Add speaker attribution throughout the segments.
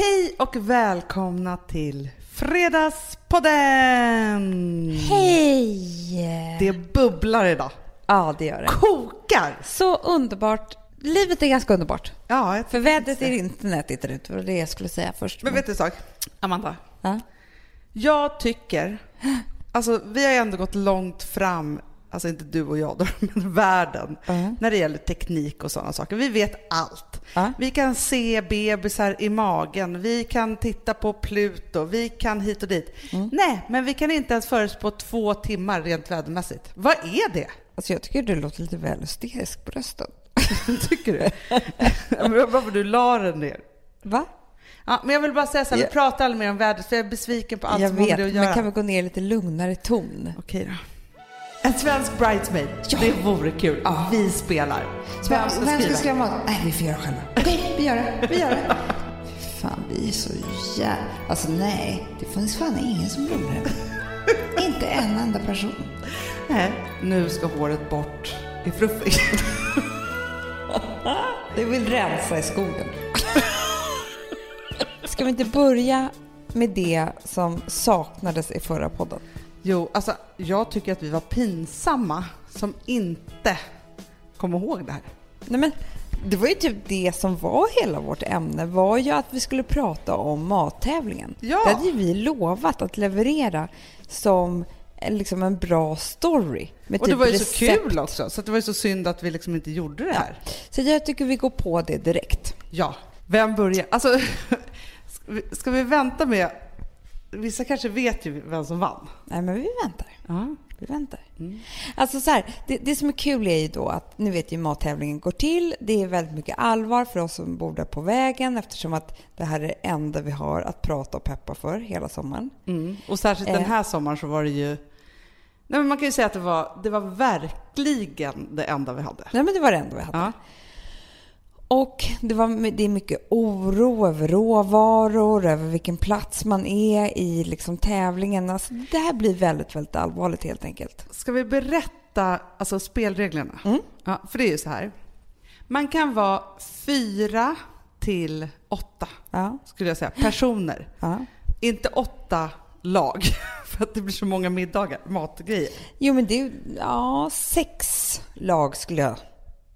Speaker 1: Hej och välkomna till Fredagspodden!
Speaker 2: Hej!
Speaker 1: Det bubblar idag.
Speaker 2: Ja, det gör det.
Speaker 1: Kokar!
Speaker 2: Så underbart. Livet är ganska underbart.
Speaker 1: Ja, jag
Speaker 2: För vädret är inte nätigt ut. Det var det jag skulle säga först.
Speaker 1: Men vet du en sak, Amanda?
Speaker 2: Ja.
Speaker 1: Jag tycker, alltså vi har ju ändå gått långt fram, alltså inte du och jag då, men världen,
Speaker 2: Ja.
Speaker 1: när det gäller teknik och sådana saker. Vi vet allt.
Speaker 2: Ja.
Speaker 1: Vi kan se bebisar i magen, vi kan titta på Pluto, vi kan hit och dit.
Speaker 2: Mm.
Speaker 1: Nej, men vi kan inte ens förutspå två timmar rent vädermässigt. Vad är det?
Speaker 2: Alltså jag tycker du låter lite väl hysterisk på rösten.
Speaker 1: Tycker du? Men Varför du la den ner?
Speaker 2: Va?
Speaker 1: Ja, men jag vill bara säga så här, vi pratar aldrig mer om vädret för jag är besviken på allt
Speaker 2: jag
Speaker 1: som har med
Speaker 2: vet,
Speaker 1: det att
Speaker 2: men
Speaker 1: göra.
Speaker 2: kan vi gå ner i lite lugnare ton?
Speaker 1: Okej då. En svensk bridesmaid,
Speaker 2: Ja.
Speaker 1: det vore kul. Vi spelar. Vem ska skriva?
Speaker 2: skriva mat? Nej, vi får göra själva. Okej, vi gör det. Vi gör det. Fan, vi är så jävla... Alltså nej, det finns fan ingen som gjorde det. Inte en enda person.
Speaker 1: Nej, nu ska håret bort i fluffig.
Speaker 2: Du vill rensa i skogen. Ska vi inte börja med det som saknades i förra podden?
Speaker 1: Jo, alltså jag tycker att vi var pinsamma som inte kom ihåg det här.
Speaker 2: Nej, men det var ju typ det som var hela vårt ämne, var ju att vi skulle prata om mattävlingen.
Speaker 1: Ja.
Speaker 2: Det hade ju vi lovat att leverera som en- liksom en bra story. Med
Speaker 1: Och det
Speaker 2: typ
Speaker 1: var ju så
Speaker 2: recept.
Speaker 1: kul också, så det var ju så synd att vi liksom inte gjorde det här.
Speaker 2: Så jag tycker vi går på det direkt.
Speaker 1: Ja, vem börjar? Alltså, ska vi vänta med... Vissa kanske vet ju vem som vann.
Speaker 2: Nej, men vi väntar.
Speaker 1: Ja.
Speaker 2: Vi väntar. Alltså så här, det, det som är kul är ju då att ni vet ju hur mattävlingen går till. Det är väldigt mycket allvar för oss som bor där på vägen eftersom att det här är det enda vi har att prata och peppa för hela sommaren.
Speaker 1: Mm. Och särskilt den
Speaker 2: Eh.
Speaker 1: här sommaren så var det ju... Nej, men man kan ju säga att det var, det var verkligen det enda vi hade.
Speaker 2: Nej men det var det enda vi hade.
Speaker 1: Ja.
Speaker 2: Och det, var, det är mycket oro över råvaror, över vilken plats man är i liksom tävlingen. Alltså, det här blir väldigt, väldigt allvarligt helt enkelt.
Speaker 1: Ska vi berätta alltså, spelreglerna?
Speaker 2: Mm.
Speaker 1: Ja, för det är ju så här. Man kan vara fyra till åtta,
Speaker 2: Ja,
Speaker 1: skulle jag säga, personer.
Speaker 2: ja.
Speaker 1: Inte åtta lag, för att det blir så många middagar, matgrejer.
Speaker 2: Jo men det är ja, sex lag skulle jag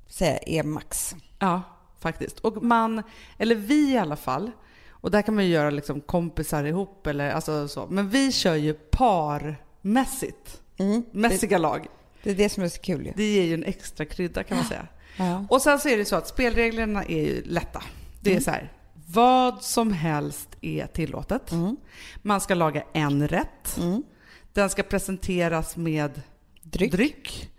Speaker 2: säga är max.
Speaker 1: Ja, faktiskt. Och man, eller vi i alla fall, och där kan man ju göra liksom kompisar ihop eller alltså så. Men vi kör ju parmässigt.
Speaker 2: Mm.
Speaker 1: Mässiga lag.
Speaker 2: Det är det som är så kul ju.
Speaker 1: Det ger ju en extra krydda kan man säga.
Speaker 2: Ja.
Speaker 1: Och sen så är det så att spelreglerna är ju lätta. Det är
Speaker 2: Mm.
Speaker 1: så här, vad som helst är tillåtet.
Speaker 2: Mm.
Speaker 1: Man ska laga en rätt.
Speaker 2: Mm.
Speaker 1: Den ska presenteras med
Speaker 2: Dryck.
Speaker 1: dryck.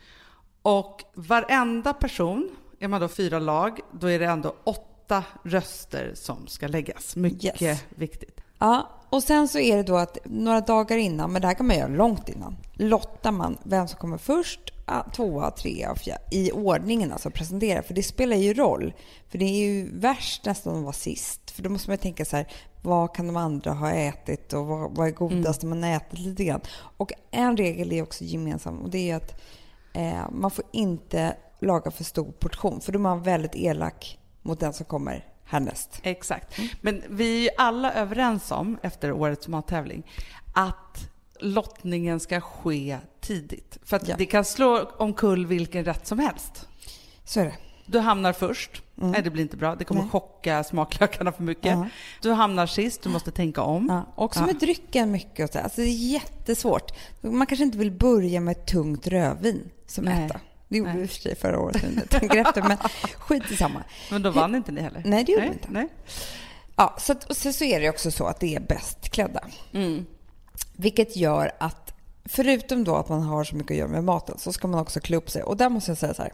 Speaker 1: Och varenda person, är man då fyra lag, då är det ändå åtta röster som ska läggas. Mycket
Speaker 2: Yes.
Speaker 1: viktigt.
Speaker 2: Ja, och sen så är det då att några dagar innan, men det här kan man göra långt innan, lottar man vem som kommer först, ah, tvåa, trea och fjärde, i ordningen alltså presentera. För det spelar ju roll. För det är ju värst nästan att vara sist. För då måste man ju tänka så här, vad kan de andra ha ätit och vad, vad är godast man har ätit lite grann. Och en regel är också gemensam och det är att eh, man får inte laga för stor portion. För då är man väldigt elak mot den som kommer härnäst.
Speaker 1: Exakt. Men vi är ju alla överens om, efter årets mattävling, att lottningen ska ske tidigt. För att
Speaker 2: Ja.
Speaker 1: det kan slå omkull vilken rätt som helst.
Speaker 2: Så är det.
Speaker 1: Du hamnar först. Nej, det blir inte bra. Det kommer
Speaker 2: Nej.
Speaker 1: chocka smaklökarna för mycket.
Speaker 2: Ja.
Speaker 1: Du hamnar sist. Du måste tänka om.
Speaker 2: Ja, också
Speaker 1: Ja.
Speaker 2: med drycken mycket. Och så. Alltså det är jättesvårt. Man kanske inte vill börja med ett tungt rövin som
Speaker 1: Nej.
Speaker 2: etta. Det gjorde
Speaker 1: Nej.
Speaker 2: vi för sig förra året när jag tänker efter. Men skit i samma.
Speaker 1: Men då vann inte ni heller?
Speaker 2: Nej, det gjorde vi inte.
Speaker 1: Nej.
Speaker 2: Ja, så, att, och så, så är det också så att det är bäst klädda.
Speaker 1: Mm.
Speaker 2: Vilket gör att förutom då att man har så mycket att göra med maten så ska man också klä upp sig. Och där måste jag säga så här.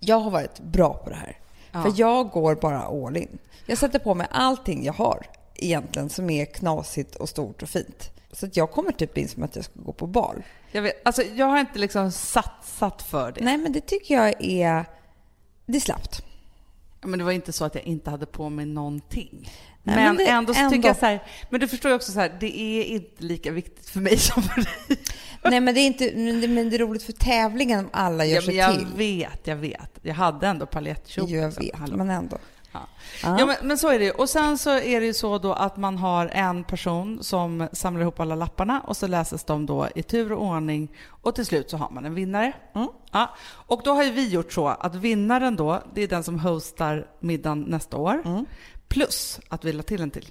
Speaker 2: Jag har varit bra på det här.
Speaker 1: Ja.
Speaker 2: För jag går bara all in. Jag sätter på mig allting jag har egentligen som är knasigt och stort och fint. Så att jag kommer typ in som att jag ska gå på bal.
Speaker 1: Jag, vet, alltså, jag har inte liksom satsat för det.
Speaker 2: Nej, men det tycker jag är... Det är slappt.
Speaker 1: Men det var inte så att jag inte hade på mig någonting.
Speaker 2: Nej,
Speaker 1: men
Speaker 2: men det-
Speaker 1: ändå så
Speaker 2: ändå.
Speaker 1: tycker jag så här, men du förstår ju också så här, det är inte lika viktigt för mig som för dig.
Speaker 2: Nej, men det är inte... Men det, men det är roligt för tävlingen om alla gör
Speaker 1: Ja,
Speaker 2: sig
Speaker 1: men jag
Speaker 2: till.
Speaker 1: vet, jag vet. Jag hade ändå paljettkjol.
Speaker 2: Jo, jag
Speaker 1: liksom.
Speaker 2: vet, men ändå.
Speaker 1: Ja.
Speaker 2: Ja.
Speaker 1: Men, men så är det ju. Och sen så är det ju så då att man har en person som samlar ihop alla lapparna och så läses de då i tur och ordning och till slut så har man en vinnare.
Speaker 2: Mm.
Speaker 1: Ja. Och då har ju vi gjort så att vinnaren då, det är den som hostar middagen nästa år.
Speaker 2: Mm.
Speaker 1: Plus att vi la till en till.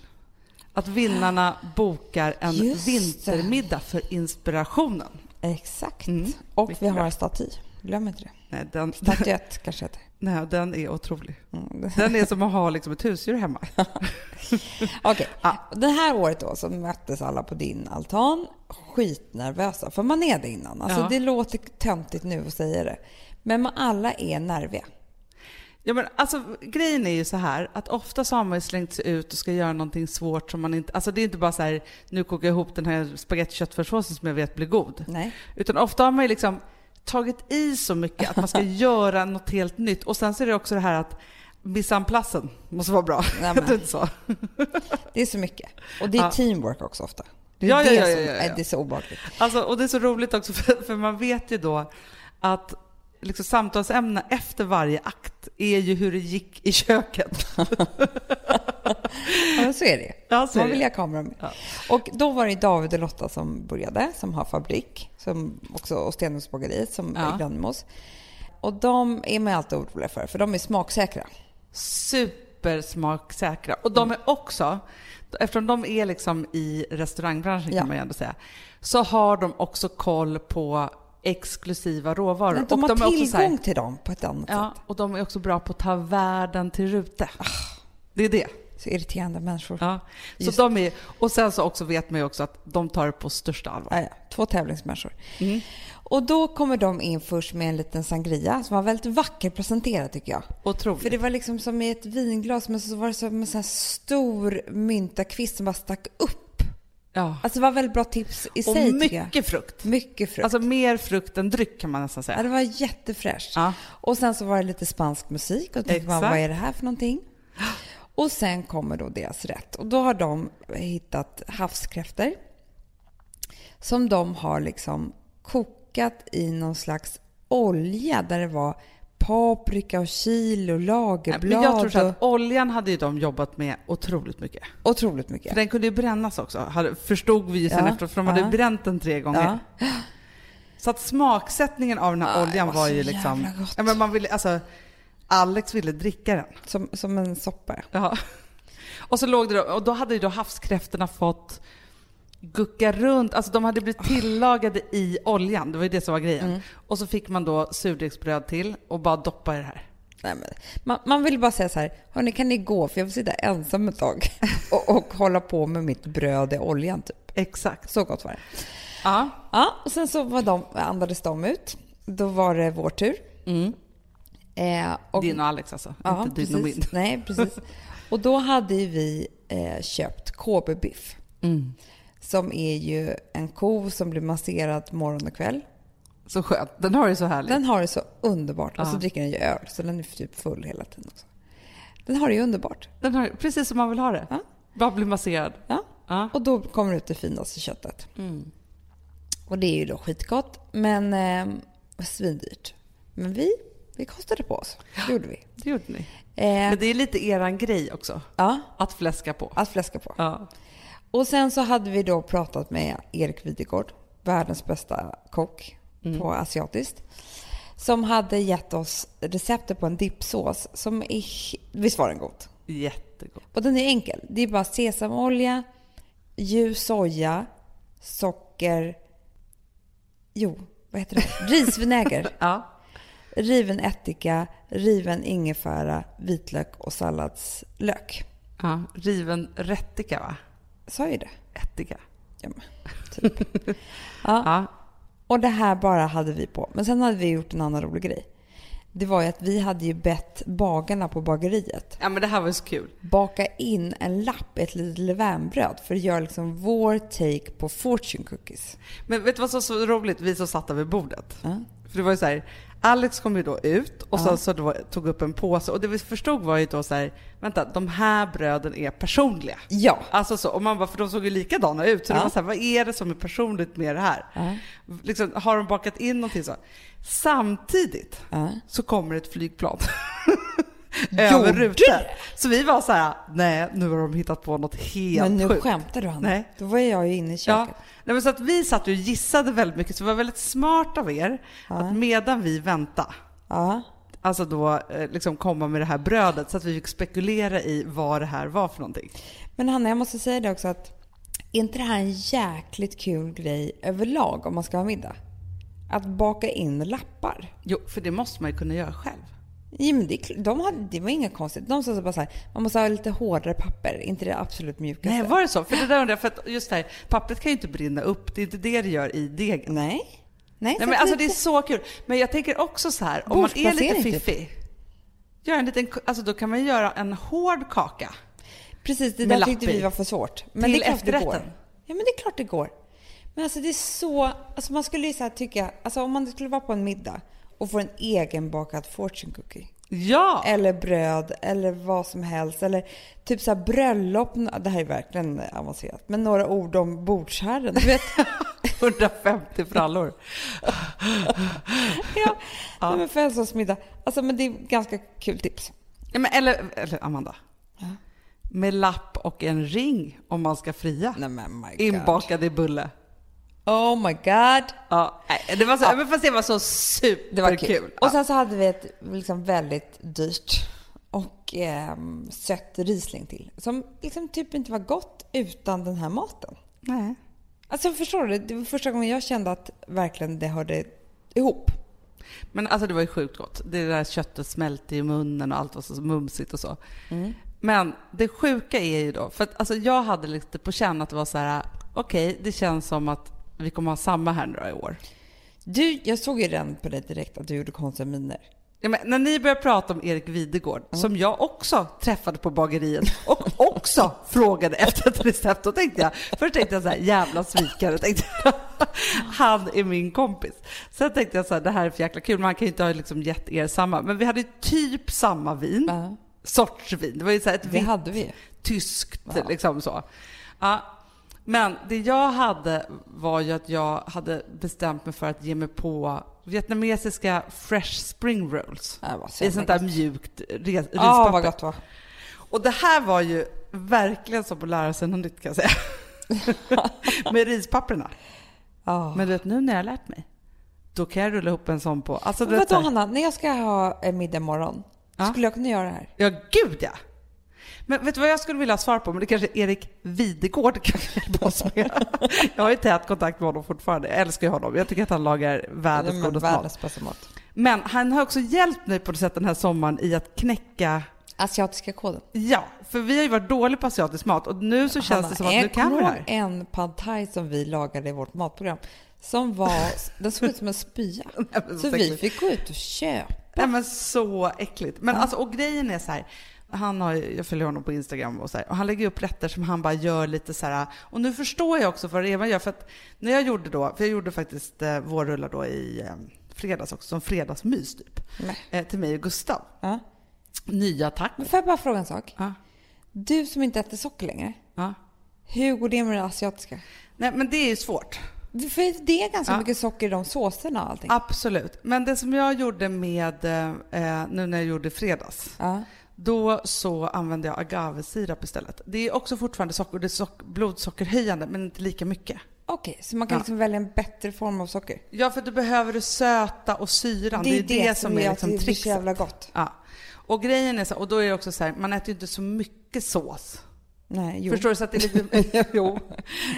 Speaker 1: Att vinnarna bokar en
Speaker 2: Just det.
Speaker 1: vintermiddag för inspirationen.
Speaker 2: Exakt.
Speaker 1: Mm.
Speaker 2: Och vi har en staty. Glöm inte det.
Speaker 1: Nej, den,
Speaker 2: Statyett kanske heter.
Speaker 1: Nej, den är otrolig.
Speaker 2: Mm.
Speaker 1: Den är som att ha liksom ett husdjur hemma.
Speaker 2: Okej,
Speaker 1: Ja.
Speaker 2: det här året då så möttes alla på din altan skitnervösa. För man är det innan. Alltså
Speaker 1: Ja.
Speaker 2: det låter töntigt nu att säga det. Men man alla är nerviga.
Speaker 1: Ja, men alltså, grejen är ju så här att ofta så har man ju slängt sig ut och ska göra någonting svårt som man inte... Alltså det är inte bara så här, nu kokar jag ihop den här spagettiköttfärssåsen som jag vet blir god.
Speaker 2: Nej.
Speaker 1: Utan ofta har man ju liksom tagit i så mycket att man ska göra något helt nytt. Och sen så är det också det här att missanplassen måste vara bra.
Speaker 2: Nej,
Speaker 1: det inte så?
Speaker 2: Det är så mycket. Och det är
Speaker 1: Ja.
Speaker 2: teamwork också ofta. Det är
Speaker 1: Ja,
Speaker 2: det
Speaker 1: ja,
Speaker 2: som
Speaker 1: ja, ja, ja.
Speaker 2: är det är så obehagligt.
Speaker 1: Alltså, och det är så roligt också för, för man vet ju då att liksom, samtalsämnena efter varje akt är ju hur det gick i köket.
Speaker 2: Ja, så är det.
Speaker 1: Ja, så
Speaker 2: Man vill ha kameran med.
Speaker 1: Ja.
Speaker 2: Och då var det David och Lotta som började, som har fabrik, som också, och Stenungsbageriet som
Speaker 1: Ja.
Speaker 2: är granne med oss. Och de är man alltid oroliga för, för de är smaksäkra.
Speaker 1: supersmaksäkra. Och de är också, eftersom de är liksom i restaurangbranschen
Speaker 2: Ja.
Speaker 1: kan man ju ändå säga, så har de också koll på exklusiva råvaror.
Speaker 2: Men de
Speaker 1: och
Speaker 2: har
Speaker 1: är också
Speaker 2: tillgång
Speaker 1: så här-
Speaker 2: till dem på ett annat
Speaker 1: Ja,
Speaker 2: sätt.
Speaker 1: och de är också bra på att ta världen till rute. Det är det.
Speaker 2: Så irriterande människor.
Speaker 1: Ja. Så
Speaker 2: Just.
Speaker 1: de är, och sen så också vet man ju också att de tar det på största allvar.
Speaker 2: Ja, ja. Två tävlingsmänniskor.
Speaker 1: Mm.
Speaker 2: Och då kommer de in först med en liten sangria som var väldigt vackert presenterad tycker jag.
Speaker 1: Otroligt.
Speaker 2: För det var liksom som i ett vinglas men så var det som en sån här stor myntakvist som bara stack upp.
Speaker 1: Ja.
Speaker 2: Alltså det var väldigt bra tips i
Speaker 1: Och
Speaker 2: sig jag.
Speaker 1: mycket frukt.
Speaker 2: Mycket frukt.
Speaker 1: Alltså mer frukt än dryck kan man nästan
Speaker 2: ja,
Speaker 1: säga.
Speaker 2: det var jättefräscht.
Speaker 1: Ja.
Speaker 2: Och sen så var det lite spansk musik och då tänkte man vad är det här för någonting? Och sen kommer då deras rätt och då har de hittat havskräftor som de har liksom kokat i någon slags olja där det var paprika och chili och lagerblad
Speaker 1: Men jag tror så att oljan hade ju de jobbat med otroligt mycket.
Speaker 2: otroligt
Speaker 1: För
Speaker 2: mycket.
Speaker 1: den kunde ju brännas också, förstod vi sen
Speaker 2: Ja,
Speaker 1: efteråt, för de hade
Speaker 2: ja.
Speaker 1: bränt den tre gånger.
Speaker 2: Ja.
Speaker 1: Så att smaksättningen av den här
Speaker 2: Ja,
Speaker 1: oljan
Speaker 2: det
Speaker 1: var,
Speaker 2: var
Speaker 1: ju liksom...
Speaker 2: gott.
Speaker 1: Ja, men man ville, alltså, Alex ville dricka den.
Speaker 2: Som, som en soppa.
Speaker 1: Ja. Och så låg det då, och då hade ju då havskräftorna fått gucka runt, alltså de hade blivit tillagade i oljan, det var ju det som var grejen.
Speaker 2: Mm.
Speaker 1: Och så fick man då surdegsbröd till och bara doppa i det här.
Speaker 2: Nej, men, man, man vill bara säga så här, hörni kan ni gå för jag vill sitta ensam ett tag och, och hålla på med mitt bröd i oljan typ.
Speaker 1: Exakt.
Speaker 2: Så gott var det.
Speaker 1: Ja.
Speaker 2: Ja, och sen så var de, andades de ut. Då var det vår tur.
Speaker 1: Mm.
Speaker 2: Eh, och,
Speaker 1: Din och Alex alltså,
Speaker 2: ja,
Speaker 1: inte din och min.
Speaker 2: Nej, precis. Och då hade vi eh, köpt KB-biff.
Speaker 1: Mm.
Speaker 2: Som är ju en ko som blir masserad morgon och kväll.
Speaker 1: Så skönt. Den har det så härligt.
Speaker 2: Den har det så underbart. Och så dricker den ju öl, så den är typ full hela tiden också. Den har det ju underbart.
Speaker 1: Den har precis som man vill ha det.
Speaker 2: Ja.
Speaker 1: Bara bli masserad.
Speaker 2: Ja.
Speaker 1: Ja.
Speaker 2: Och då kommer ut det finaste köttet.
Speaker 1: Mm.
Speaker 2: Och det är ju då skitgott, men eh, svindyrt. Men vi, vi kostade på oss. Det gjorde vi.
Speaker 1: Det gjorde ni.
Speaker 2: Eh,
Speaker 1: Men det är lite eran grej också.
Speaker 2: ja,
Speaker 1: Att fläska på.
Speaker 2: att fläska på.
Speaker 1: Ja.
Speaker 2: Och sen så hade vi då pratat med Erik Videgård, världens bästa kock på asiatiskt. Som hade gett oss receptet på en dippsås som är... Visst var den god?
Speaker 1: Jättegott.
Speaker 2: Och den är enkel. Det är bara sesamolja, ljus soja, socker... Jo, vad heter det? Risvinäger.
Speaker 1: Ja.
Speaker 2: riven ättika, riven ingefära, vitlök och salladslök.
Speaker 1: ja. Riven rättika va?
Speaker 2: Sa ju det?
Speaker 1: Ättika.
Speaker 2: Ja, men, typ. ja.
Speaker 1: Ja.
Speaker 2: Och det här bara hade vi på. Men sen hade vi gjort en annan rolig grej. Det var ju att vi hade ju bett bagarna på bageriet
Speaker 1: ja, men det här var så kul.
Speaker 2: baka in en lapp, ett litet levainbröd för att göra liksom vår take på fortune cookies.
Speaker 1: Men vet du vad som var så roligt? Vi som satt där vid bordet.
Speaker 2: Ja.
Speaker 1: För det var ju så här, Alex kom ju då ut och
Speaker 2: Ja.
Speaker 1: så, då tog upp en påse och det vi förstod var ju då så här, vänta, de här bröden är personliga.
Speaker 2: Ja.
Speaker 1: Alltså så, och man bara, för de såg ju likadana ut, så det
Speaker 2: Ja.
Speaker 1: var så här, vad är det som är personligt med det här?
Speaker 2: Ja.
Speaker 1: Liksom, har de bakat in någonting så? Samtidigt
Speaker 2: Ja.
Speaker 1: så kommer ett flygplan. över
Speaker 2: det?
Speaker 1: Så vi var så här, nej nu har de hittat på något helt
Speaker 2: Men nu
Speaker 1: sjukt.
Speaker 2: skämtar du Hanna.
Speaker 1: Nej.
Speaker 2: Då var jag ju inne i
Speaker 1: Ja,
Speaker 2: köket.
Speaker 1: Nej, men så att vi satt och gissade väldigt mycket, så det var väldigt smart av er att medan vi väntade,
Speaker 2: Ja.
Speaker 1: alltså då eh, liksom komma med det här brödet så att vi fick spekulera i vad det här var för någonting.
Speaker 2: Men Hanna, jag måste säga det också att är inte det här en jäkligt kul grej överlag om man ska ha middag? Att baka in lappar.
Speaker 1: Jo, för det måste man ju kunna göra själv.
Speaker 2: Ja, men det, de hade, det var inga konstigt. De sa så bara så här, man måste ha lite hårdare papper, inte det absolut mjukaste.
Speaker 1: Nej, var det så? För det där undrar för att just det här, pappret kan ju inte brinna upp, det är inte det det gör i degen.
Speaker 2: Nej. Nej,
Speaker 1: Nej, men alltså det är så kul. Men jag tänker också så här, om man är lite
Speaker 2: typ.
Speaker 1: fiffig, gör en liten, alltså då kan man göra en hård kaka.
Speaker 2: Precis, det där tyckte vi var för svårt. Men
Speaker 1: Till
Speaker 2: det är klart det går.
Speaker 1: efterrätten.
Speaker 2: Ja, men det är klart det går. Men alltså det är så... Alltså man skulle ju så här tycka... Alltså om man skulle vara på en middag och få en egenbakad fortune cookie.
Speaker 1: Ja!
Speaker 2: Eller bröd eller vad som helst. Eller typ så bröllop. Det här är verkligen avancerat. Men några ord om bordsherren. Du vet,
Speaker 1: 150 frallor.
Speaker 2: ja, ja. Men födelsedagsmiddag. Alltså men det är ganska kul tips.
Speaker 1: Ja, men eller, eller Amanda. Med lapp och en ring om man ska fria.
Speaker 2: Nej men my God.
Speaker 1: Inbakad i bulle.
Speaker 2: Oh my god.
Speaker 1: Ja, det var så, men fast det var så superkul.
Speaker 2: Det var kul.
Speaker 1: Ja.
Speaker 2: Och sen så hade vi ett liksom väldigt dyrt och ehm, sött Riesling till. Som liksom typ inte var gott utan den här maten.
Speaker 1: Nej.
Speaker 2: Alltså förstår du? Det var första gången jag kände att verkligen det hörde ihop.
Speaker 1: Men alltså det var ju sjukt gott. Det där köttet smälte i munnen och allt var så mumsigt och så.
Speaker 2: Mm.
Speaker 1: Men det sjuka är ju då, för att alltså jag hade lite på känn att det var så här, okej, det känns som att vi kommer ha samma här några i år.
Speaker 2: Du, jag såg ju redan på dig direkt att du gjorde konstiga miner.
Speaker 1: Ja, när ni började prata om Erik Videgård, som jag också träffade på bageriet och också frågade efter ett recept, då tänkte jag, först tänkte jag så här, jävla svikare, tänkte jag. Han är min kompis. Sen tänkte jag så här, det här är för jäkla kul, man kan ju inte ha liksom gett er samma, men vi hade typ samma vin,
Speaker 2: Ja.
Speaker 1: sorts vin. Det var ju så här ett vitt, tyskt,
Speaker 2: Ja.
Speaker 1: liksom så. Ja. Men det jag hade var ju att jag hade bestämt mig för att ge mig på vietnamesiska fresh spring rolls.
Speaker 2: Så
Speaker 1: I sånt där
Speaker 2: gott.
Speaker 1: mjukt rispapper.
Speaker 2: vad gott.
Speaker 1: Och det här var ju verkligen som att lära sig något nytt kan jag säga. Med rispapperna.
Speaker 2: Ja.
Speaker 1: Men du vet, nu när jag har lärt mig, då kan jag rulla ihop en sån på... Alltså, du
Speaker 2: Men
Speaker 1: vet,
Speaker 2: vadå Hanna, när jag ska ha middag imorgon,
Speaker 1: Ja.
Speaker 2: skulle jag kunna göra det här?
Speaker 1: Ja, gud ja! Men vet du vad jag skulle vilja ha svar på? Men det kanske Erik Videgård kan hjälpa oss med. Jag har ju tät kontakt med honom fortfarande. Jag älskar ju honom. Jag tycker att han lagar världens godaste mat. Men han har också hjälpt mig på något sätt den här sommaren i att knäcka
Speaker 2: Asiatiska koden.
Speaker 1: Ja, för vi har ju varit dåliga på asiatisk mat och nu så känns
Speaker 2: Hanna,
Speaker 1: det som att
Speaker 2: jag
Speaker 1: nu kan vi det här.
Speaker 2: en pad thai som vi lagade i vårt matprogram. Som var, den såg ut som en spya.
Speaker 1: Nej,
Speaker 2: Så
Speaker 1: så
Speaker 2: vi fick gå ut och köpa.
Speaker 1: Nej men så äckligt. Men alltså, och grejen är så här, han har, jag följer honom på Instagram och så här, och han lägger upp rätter som han bara gör lite så här, och nu förstår jag också vad Eva gör, för att när jag gjorde då, för jag gjorde faktiskt eh, vårrullar då i eh, fredags också, som fredagsmys typ, eh, till mig och Gustav.
Speaker 2: Ja.
Speaker 1: Nya tack.
Speaker 2: Men får jag bara fråga en sak?
Speaker 1: Ja,
Speaker 2: Du som inte äter socker längre,
Speaker 1: ja.
Speaker 2: hur går det med det asiatiska?
Speaker 1: Nej men det är ju svårt.
Speaker 2: För det är ganska
Speaker 1: Ja.
Speaker 2: mycket socker i de såserna och allting.
Speaker 1: Absolut. Men det som jag gjorde med, eh, nu när jag gjorde fredags,
Speaker 2: Ja.
Speaker 1: Då så använde jag agavesirap istället. Det är också fortfarande socker, det är sock, blodsockerhöjande men inte lika mycket.
Speaker 2: Okej, så man kan
Speaker 1: Ja.
Speaker 2: liksom välja en bättre form av socker?
Speaker 1: Ja, för du behöver det söta och syran. Det är det, som är
Speaker 2: gör
Speaker 1: liksom
Speaker 2: att det blir så
Speaker 1: trickset.
Speaker 2: jävla gott.
Speaker 1: Ja. Och grejen är så, och då är det också så här, man äter ju inte så mycket sås.
Speaker 2: Nej, jo.
Speaker 1: Förstår du? Så att det lite, jo.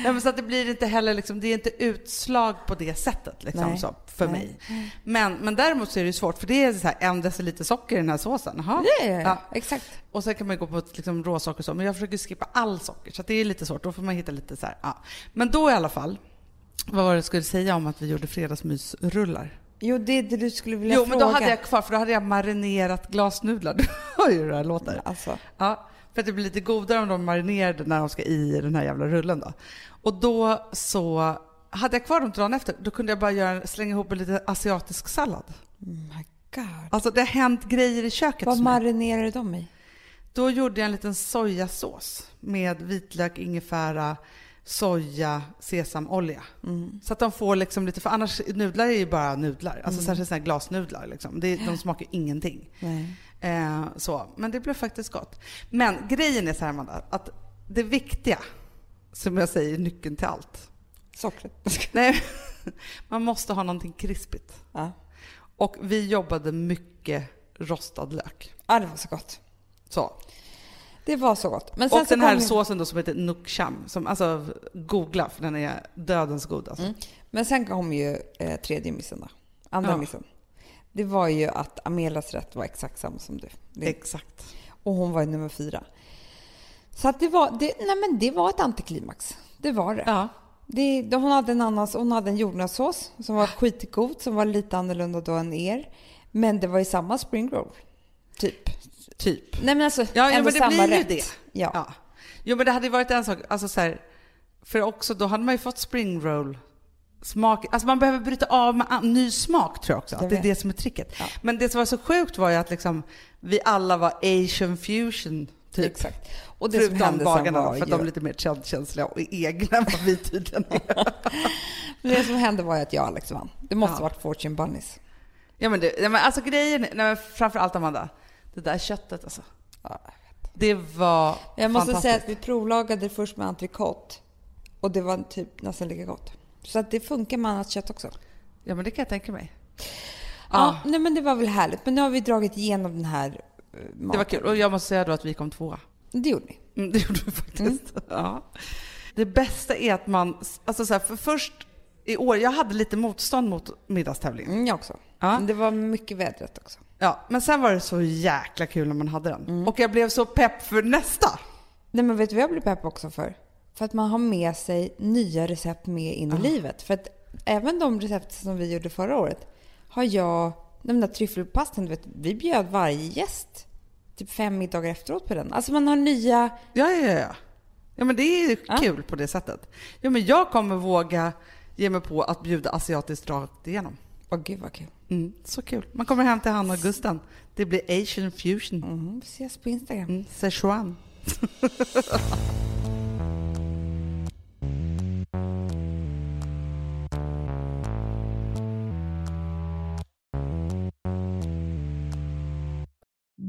Speaker 1: Ja, men så att det blir inte heller liksom, det är inte utslag på det sättet liksom
Speaker 2: Nej.
Speaker 1: så, för
Speaker 2: Nej.
Speaker 1: mig. Men, men däremot så är det svårt, för det är så här en deciliter socker i den här såsen. Jaha.
Speaker 2: Ja, ja, ja. Exakt.
Speaker 1: Och sen kan man gå på liksom råsocker och så, men jag försöker skippa all socker så det är lite svårt. Då får man hitta lite så här, ja. Men då i alla fall, vad var det jag skulle säga om att vi gjorde fredagsmysrullar?
Speaker 2: Jo, det är det du skulle vilja
Speaker 1: Jo,
Speaker 2: fråga.
Speaker 1: men då hade jag kvar, för då hade jag marinerat glasnudlar. Du hör ju hur det här låter.
Speaker 2: Alltså,
Speaker 1: Ja, för att det blir lite godare om de marinerade när de ska i den här jävla rullen då. Och då så hade jag kvar dem till dagen efter, då kunde jag bara göra, slänga ihop en lite asiatisk sallad.
Speaker 2: oh my god.
Speaker 1: Alltså det har hänt grejer i köket
Speaker 2: Vad marinerar du dem i?
Speaker 1: Då gjorde jag en liten sojasås med vitlök, ingefära, soja, sesamolja.
Speaker 2: Mm.
Speaker 1: Så att de får liksom lite, för annars nudlar är ju bara nudlar. Alltså
Speaker 2: Mm.
Speaker 1: särskilt sådana här glasnudlar liksom. Det, de smakar ingenting.
Speaker 2: Nej.
Speaker 1: Eh, så. Men det blev faktiskt gott. Men grejen är så här, Amanda, att det viktiga, som jag säger, nyckeln till allt.
Speaker 2: Sockret.
Speaker 1: Nej, man måste ha någonting krispigt.
Speaker 2: Ja.
Speaker 1: Och vi jobbade mycket rostad lök.
Speaker 2: ja, det var så gott.
Speaker 1: Så.
Speaker 2: Det var så gott. Men sen
Speaker 1: Och
Speaker 2: så
Speaker 1: den här
Speaker 2: kom
Speaker 1: såsen då som heter Nook Cham, som alltså googla för den är dödens god alltså.
Speaker 2: Mm. Men sen kom ju eh, tredje missen då. Andra
Speaker 1: Ja.
Speaker 2: missen. Det var ju att Amelas rätt var exakt samma som du. Det,
Speaker 1: Exakt.
Speaker 2: och hon var ju nummer fyra. Så att det var, det, nej men det var ett antiklimax. Det var det.
Speaker 1: Ja.
Speaker 2: det, hon hade en annan, hon hade en jordnötssås som var skitgod, som var lite annorlunda då än er. Men det var ju samma spring roll. Typ.
Speaker 1: Typ.
Speaker 2: Nej men alltså,
Speaker 1: Ja, ja
Speaker 2: ändå
Speaker 1: men det
Speaker 2: samma
Speaker 1: blir ju
Speaker 2: rätt.
Speaker 1: det.
Speaker 2: Ja.
Speaker 1: Ja. Jo men det hade ju varit en sak, alltså så här, för också då hade man ju fått spring roll smak, alltså man behöver bryta av med an- ny smak tror jag också, att det är det som är tricket.
Speaker 2: Ja.
Speaker 1: Men det som var så sjukt var ju att liksom vi alla var asian fusion typ.
Speaker 2: Exakt. Och det
Speaker 1: Förutom bagarna
Speaker 2: var
Speaker 1: för att
Speaker 2: ju...
Speaker 1: de är lite mer känsliga och egna än vad vi tydligen är.
Speaker 2: Det som hände var ju att jag och Alex vann. Det måste
Speaker 1: Ja.
Speaker 2: varit Fortune Bunnies.
Speaker 1: Ja men, det, ja, men alltså grejen, nej, men framför allt Amanda, det där köttet alltså.
Speaker 2: Ja.
Speaker 1: Det var
Speaker 2: Jag måste säga att vi provlagade först med entrecote och det var typ nästan lika gott. Så att det funkar med annat kött också.
Speaker 1: Ja men det kan jag tänka mig.
Speaker 2: Ja, nej men det var väl härligt. Men nu har vi dragit igenom den här eh, maten.
Speaker 1: Det var kul. Och jag måste säga då att vi kom tvåa.
Speaker 2: Det gjorde vi.
Speaker 1: Mm, det gjorde vi faktiskt. Ja. Det bästa är att man, alltså så här, för först i år, jag hade lite motstånd mot middagstävlingen.
Speaker 2: Mm, jag också.
Speaker 1: Ja.
Speaker 2: Men det var mycket vädret också.
Speaker 1: Ja, men sen var det så jäkla kul när man hade den. Och jag blev så pepp för nästa.
Speaker 2: Nej men vet du vad jag blir pepp också för? För att man har med sig nya recept med in i livet. För att även de recept som vi gjorde förra året har jag, den där tryffelpastan, du vet, vi bjöd varje gäst typ fem middagar efteråt på den. Alltså man har nya,
Speaker 1: Ja, ja, ja. Ja, men det är
Speaker 2: Ja.
Speaker 1: kul på det sättet. Ja, men jag kommer våga ge mig på att bjuda asiatiskt rakt igenom.
Speaker 2: åh gud vad kul.
Speaker 1: Mm, så kul. Man kommer hem till Hanna och Gusten. Det blir asian fusion.
Speaker 2: Mm, vi ses på Instagram.
Speaker 1: Mm, Sichuan.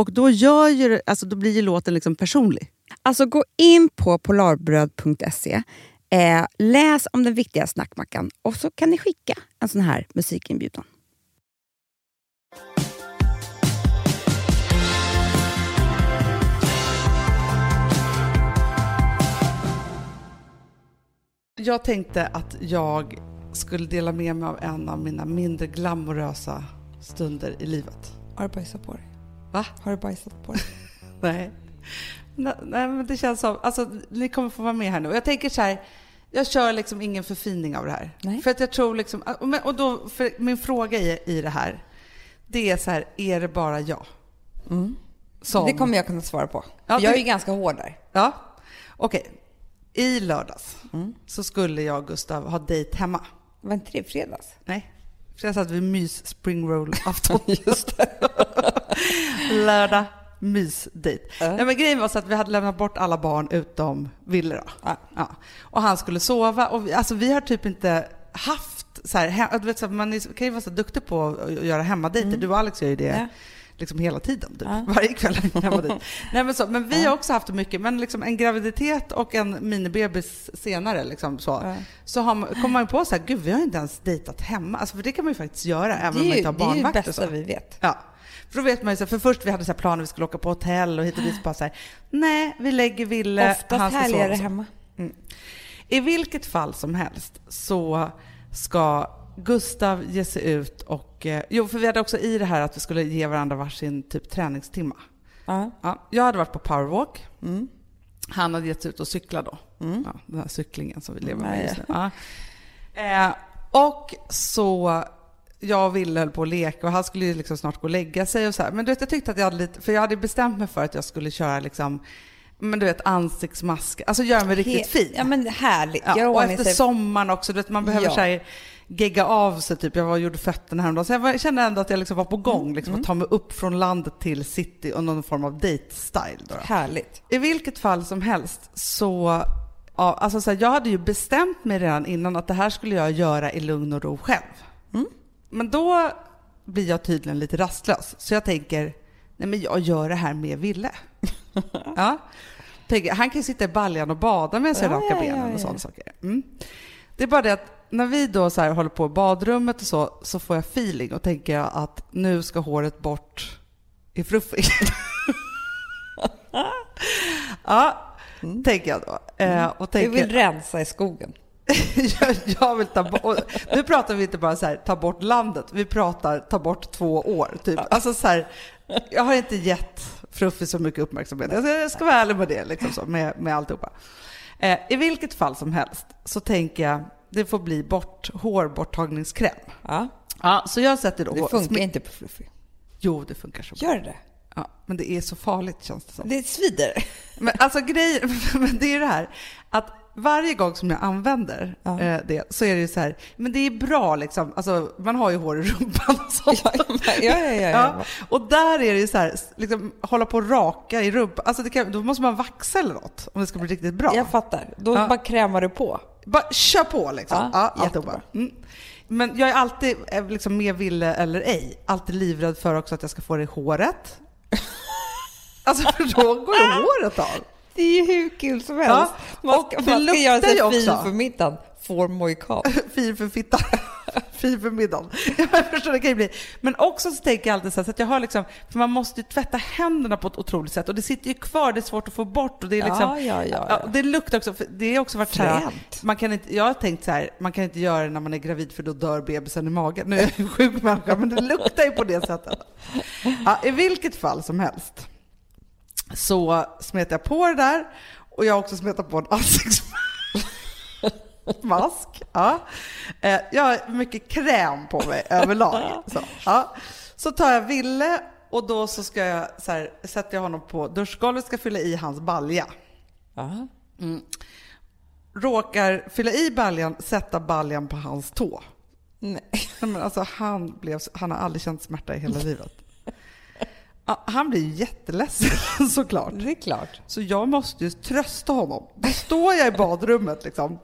Speaker 1: Och då, gör ju, alltså, då blir ju låten liksom personlig.
Speaker 3: Alltså gå in på polarbröd.se, eh, läs om den viktiga snackmackan och så kan ni skicka en sån här musikinbjudan.
Speaker 1: Jag tänkte att jag skulle dela med mig av en av mina mindre glamorösa stunder i livet.
Speaker 2: Har du bajsat på dig?
Speaker 1: Va?
Speaker 2: Har du bajsat på dig?
Speaker 1: Nej. Nej, men det känns som... Alltså, ni kommer få vara med här nu. Jag tänker så här, jag kör liksom ingen förfining av det här.
Speaker 2: Nej.
Speaker 1: För att jag tror liksom... och men- Och då, min fråga i, i det här, det är så här, är det bara jag? Som,
Speaker 2: Det kommer jag kunna svara på.
Speaker 1: Ja,
Speaker 2: jag är
Speaker 1: det-
Speaker 2: ju ganska hård där.
Speaker 1: Ja, okej. I lördags
Speaker 2: Mm.
Speaker 1: så skulle jag och Gustav ha dejt hemma.
Speaker 2: Var inte det fredags?
Speaker 1: Nej. För jag satt vid mys springroll-afton. Just det. Lördag, mysdejt.
Speaker 2: Ja.
Speaker 1: Nej, men grejen var så att vi hade lämnat bort alla barn utom Ville. Då.
Speaker 2: Ja.
Speaker 1: Ja. Och han skulle sova. Och vi, alltså, vi har typ inte haft... Så här, he, du vet, så här, man är, kan ju vara så duktig på att göra hemmadejter. Du och Alex gör ju det
Speaker 2: Ja.
Speaker 1: Liksom hela tiden. Typ.
Speaker 2: Ja.
Speaker 1: Varje kväll. Nej, men, så, men vi har också haft det mycket. Men liksom en graviditet och en minibebis senare liksom, så,
Speaker 2: Ja.
Speaker 1: så har man, kommer man ju på så här, gud vi har inte ens dejtat hemma. Alltså, för det kan man ju faktiskt göra även
Speaker 2: Det
Speaker 1: om man
Speaker 2: ju
Speaker 1: inte har
Speaker 2: det, är ju det
Speaker 1: barnvakt
Speaker 2: bästa
Speaker 1: så.
Speaker 2: vi vet.
Speaker 1: Ja. För då vet man ju så här, för först vi hade så här planer, vi skulle åka på hotell och hit och dit. så Bara så här, nej, vi lägger Ville,
Speaker 2: Oftast
Speaker 1: han ska
Speaker 2: härligare hemma.
Speaker 1: I vilket fall som helst så ska Gustav ge sig ut och... Eh, jo, för vi hade också i det här att vi skulle ge varandra varsin typ träningstimma.
Speaker 2: Ja.
Speaker 1: Ja, jag hade varit på powerwalk.
Speaker 2: Mm.
Speaker 1: Han hade gett sig ut och cykla då.
Speaker 2: Mm.
Speaker 1: Ja, den här cyklingen som vi lever med just nu. Ja. Eh, och så jag och Ville höll på att leka och han skulle ju liksom snart gå och lägga sig och så här. Men du vet, jag tyckte att jag hade lite, för jag hade bestämt mig för att jag skulle köra liksom, men du vet ansiktsmask, alltså göra mig riktigt fin.
Speaker 2: Ja men härligt.
Speaker 1: Ja, och efter
Speaker 2: sig.
Speaker 1: sommaren också, du vet, man behöver
Speaker 2: Ja.
Speaker 1: så här, gegga av sig. Typ. Jag var och gjorde fötterna häromdagen. Så jag var, kände ändå att jag liksom var på gång.
Speaker 2: Mm.
Speaker 1: Liksom, att ta mig upp från landet till city och någon form av date-style.
Speaker 2: Härligt.
Speaker 1: I vilket fall som helst så... Ja, alltså så här, jag hade ju bestämt mig redan innan att det här skulle jag göra i lugn och ro själv.
Speaker 2: Mm.
Speaker 1: Men då blir jag tydligen lite rastlös. Så jag tänker, nej men jag gör det här med Ville. ja. tänker, han kan ju sitta i baljan och bada medan jag
Speaker 2: Ja,
Speaker 1: rakar
Speaker 2: ja,
Speaker 1: benen och sådana saker. Mm. Det är bara det att när vi då så håller på i badrummet och så, så får jag feeling och tänker jag att nu ska håret bort i fruffig. ja, tänker jag då. Eh, och
Speaker 2: Du
Speaker 1: tänker,
Speaker 2: vill rensa i skogen.
Speaker 1: jag, jag vill ta bort, och nu pratar vi inte bara så här, ta bort landet, vi pratar ta bort två år. Typ. Alltså så här, jag har inte gett Fruffi så mycket uppmärksamhet. Jag ska, jag ska vara ärlig med det, liksom så, med, med alltihopa. Eh, I vilket fall som helst så tänker jag det får bli bort, hårborttagningskräm.
Speaker 2: Ja.
Speaker 1: Ja, så jag sätter då...
Speaker 2: Det funkar inte på Fluffy.
Speaker 1: Jo, det funkar så bra.
Speaker 2: Gör det?
Speaker 1: Ja, men det är så farligt känns det som.
Speaker 2: Det svider.
Speaker 1: Men alltså grejen, men det är det här att varje gång som jag använder
Speaker 2: Ja.
Speaker 1: eh, det så är det ju så här, men det är bra liksom, alltså man har ju hår i rumpan och sånt.
Speaker 2: Ja, ja, ja, ja,
Speaker 1: och där är det ju så här, liksom hålla på och raka i rumpan, alltså det kan, då måste man vaxa eller något om det ska bli riktigt bra.
Speaker 2: Jag fattar. Då bara krämar du på.
Speaker 1: Bara kör på liksom.
Speaker 2: Ja,
Speaker 1: Ja,
Speaker 2: jättebra.
Speaker 1: alltihopa. Mm. Men jag är alltid, eh, liksom med ville eller ej, alltid livrädd för också att jag ska få det i håret. Alltså för då går ju håret av.
Speaker 2: Det är ju hur kul som helst.
Speaker 1: Ja,
Speaker 2: Man ska, man ska göra sig fin
Speaker 1: också.
Speaker 2: för middagen. Får mohikan.
Speaker 1: Fin för fittan. Fin för middagen. Jag förstår, det kan ju bli. Men också så tänker jag alltid så, här, så att jag har liksom, för man måste ju tvätta händerna på ett otroligt sätt och det sitter ju kvar, det är svårt att få bort och det är liksom,
Speaker 2: Ja, ja, ja,
Speaker 1: det luktar också, för det har också varit så här, man kan inte, jag har tänkt så här, man kan inte göra det när man är gravid för då dör bebisen i magen. Nu är jag en sjuk människa, men det luktar ju på det sättet. I vilket fall som helst så smetar jag på det där och jag har också smetat på en ansiktsmask. Ja. Eh, Jag har mycket kräm på mig överlag. Så, ja. så tar jag Ville och då så ska jag så här, sätter jag honom på duschgolvet ska fylla i hans balja.
Speaker 2: Ja.
Speaker 1: Råkar fylla i baljan, sätta baljan på hans tå.
Speaker 2: Nej.
Speaker 1: Nej, Men alltså, han, blev, han har aldrig känt smärta i hela livet. Ja, han blir ju jätteledsen såklart.
Speaker 2: Det är klart.
Speaker 1: Så jag måste ju trösta honom. Då står jag i badrummet liksom.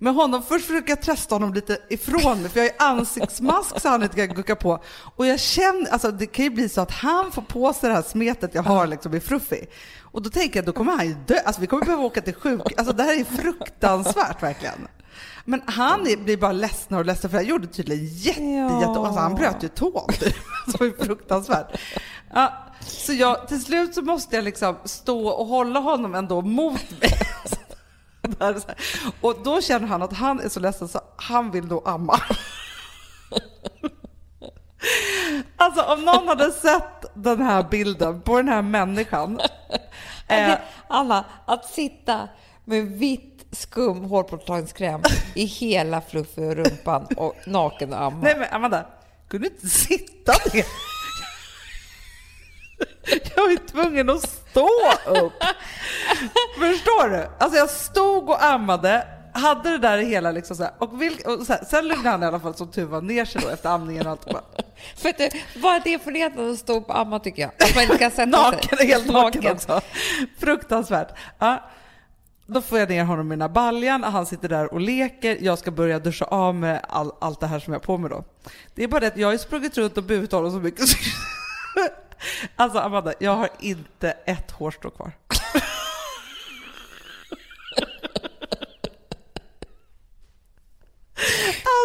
Speaker 1: Med honom, först försöker jag trösta honom lite ifrån mig för jag har ju ansiktsmask så han inte kan gucka på. Och jag känner, alltså det kan ju bli så att han får på sig det här smetet jag har liksom i Fruffy. Och då tänker jag då kommer han ju dö, alltså vi kommer behöva åka till sjuk, alltså det här är fruktansvärt verkligen. Men han blir bara ledsen och ledsen för jag gjorde tydligen jätte,
Speaker 2: Ja.
Speaker 1: jätte, alltså han bröt ju tån typ. Det är fruktansvärt. Ja, så jag, till slut så måste jag liksom stå och hålla honom ändå mot mig. Så. Och då känner han att han är så ledsen så han vill då amma. Alltså om någon hade sett den här bilden på den här människan. Eh,
Speaker 2: Anna, att sitta med vitt skum hårborttagningskräm i hela Fluffy och rumpan och naken och amma.
Speaker 1: nej men Amanda, kunde inte sitta ner. Jag ju tvungen att stå upp. Förstår du? Alltså jag stod och ammade, hade det där hela liksom så här, och, vil, och så här, sen lugnade han i alla fall som tur var ner sig då efter amningen och allt. Och bara,
Speaker 2: För att, det- är det för det att stå på amma tycker jag? Att man inte kan sätta
Speaker 1: naken,
Speaker 2: sig.
Speaker 1: helt naken också. Fruktansvärt. Ja. Då får jag ner honom i den här baljan, han sitter där och leker, jag ska börja duscha av med all, allt det här som jag har på mig då. Det är bara det att jag har sprungit runt och burit honom så mycket. så- Alltså Amanda, jag har inte ett hårstrå kvar.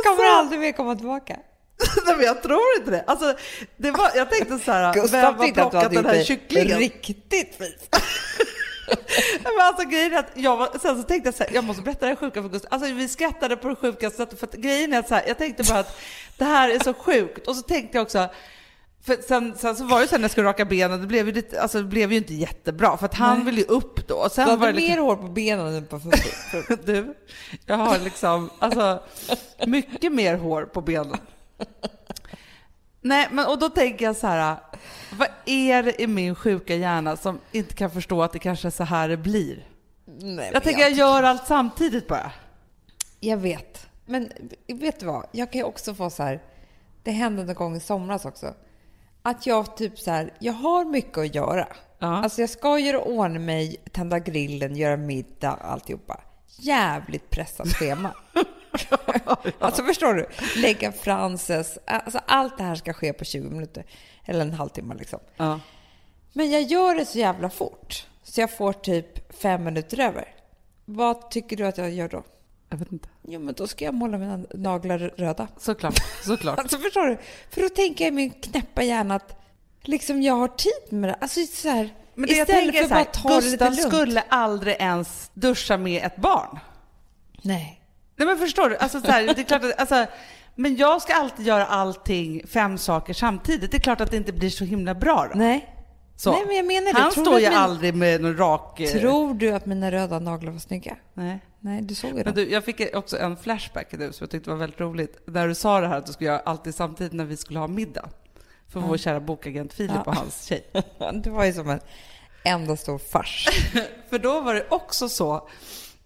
Speaker 2: Kommer aldrig mer komma tillbaka.
Speaker 1: Nej men jag tror inte det. Alltså, det var, jag tänkte så här, vem
Speaker 2: Gustav
Speaker 1: har
Speaker 2: att du
Speaker 1: plockat
Speaker 2: hade
Speaker 1: den här kycklingen?
Speaker 2: riktigt fint.
Speaker 1: Men alltså grejen är att jag var, sen så tänkte jag så här, jag måste berätta det här sjuka för Gustav. Alltså vi skrattade på det sjukaste sättet för att grejen är att så här, jag tänkte bara att det här är så sjukt. Och så tänkte jag också, för sen, sen så var det så här när jag skulle raka benen, det blev ju, lite, alltså, det blev ju inte jättebra för att han
Speaker 2: Nej.
Speaker 1: ville ju upp då. Och sen
Speaker 2: Du hade
Speaker 1: var det
Speaker 2: mer
Speaker 1: liksom,
Speaker 2: hår på benen än på fötterna.
Speaker 1: du, jag har liksom, alltså mycket mer hår på benen. Nej, men och då tänker jag så här, vad är det i min sjuka hjärna som inte kan förstå att det kanske är så här det blir?
Speaker 2: Nej,
Speaker 1: Jag tänker jag gör allt samtidigt bara.
Speaker 2: Jag vet. Men vet du vad? Jag kan ju också få så här. Det hände någon gång i somras också. Att jag typ så här. Jag har mycket att göra.
Speaker 1: Ja.
Speaker 2: Alltså jag ska göra ordning mig, tända grillen, göra middag, alltihopa. Jävligt pressat schema. Alltså förstår du? Lägga Frances. Alltså allt det här ska ske på 20 minuter. Eller en halvtimme liksom.
Speaker 1: Ja.
Speaker 2: Men jag gör det så jävla fort. Så jag får typ fem minuter över. Vad tycker du att jag gör då?
Speaker 1: Jag vet inte.
Speaker 2: Jo, men då ska jag måla mina naglar röda.
Speaker 1: Såklart, såklart.
Speaker 2: Alltså förstår du? För då tänker jag i min knäppa hjärna att liksom jag har tid med det. Alltså så här,
Speaker 1: Men det jag
Speaker 2: istället
Speaker 1: tänker
Speaker 2: för att bara ta det lite lugnt.
Speaker 1: skulle aldrig ens duscha med ett barn.
Speaker 2: Nej.
Speaker 1: Nej men förstår du? Alltså, så här, det är klart att, alltså, men jag ska alltid göra allting, fem saker samtidigt. Det är klart att det inte blir så himla bra då.
Speaker 2: Nej.
Speaker 1: Så.
Speaker 2: Nej, men jag menar det.
Speaker 1: Han
Speaker 2: Tror
Speaker 1: står ju
Speaker 2: min-
Speaker 1: aldrig med någon rak... eh,
Speaker 2: Tror du att mina röda naglar var snygga?
Speaker 1: Nej.
Speaker 2: Nej, du såg ju
Speaker 1: Men du, jag fick också en flashback nu som jag tyckte var väldigt roligt. När du sa det här att du skulle göra alltid samtidigt när vi skulle ha middag. För vår kära bokagent Filip
Speaker 2: Ja.
Speaker 1: och hans tjej.
Speaker 2: Det var ju som en enda stor fars.
Speaker 1: För då var det också så,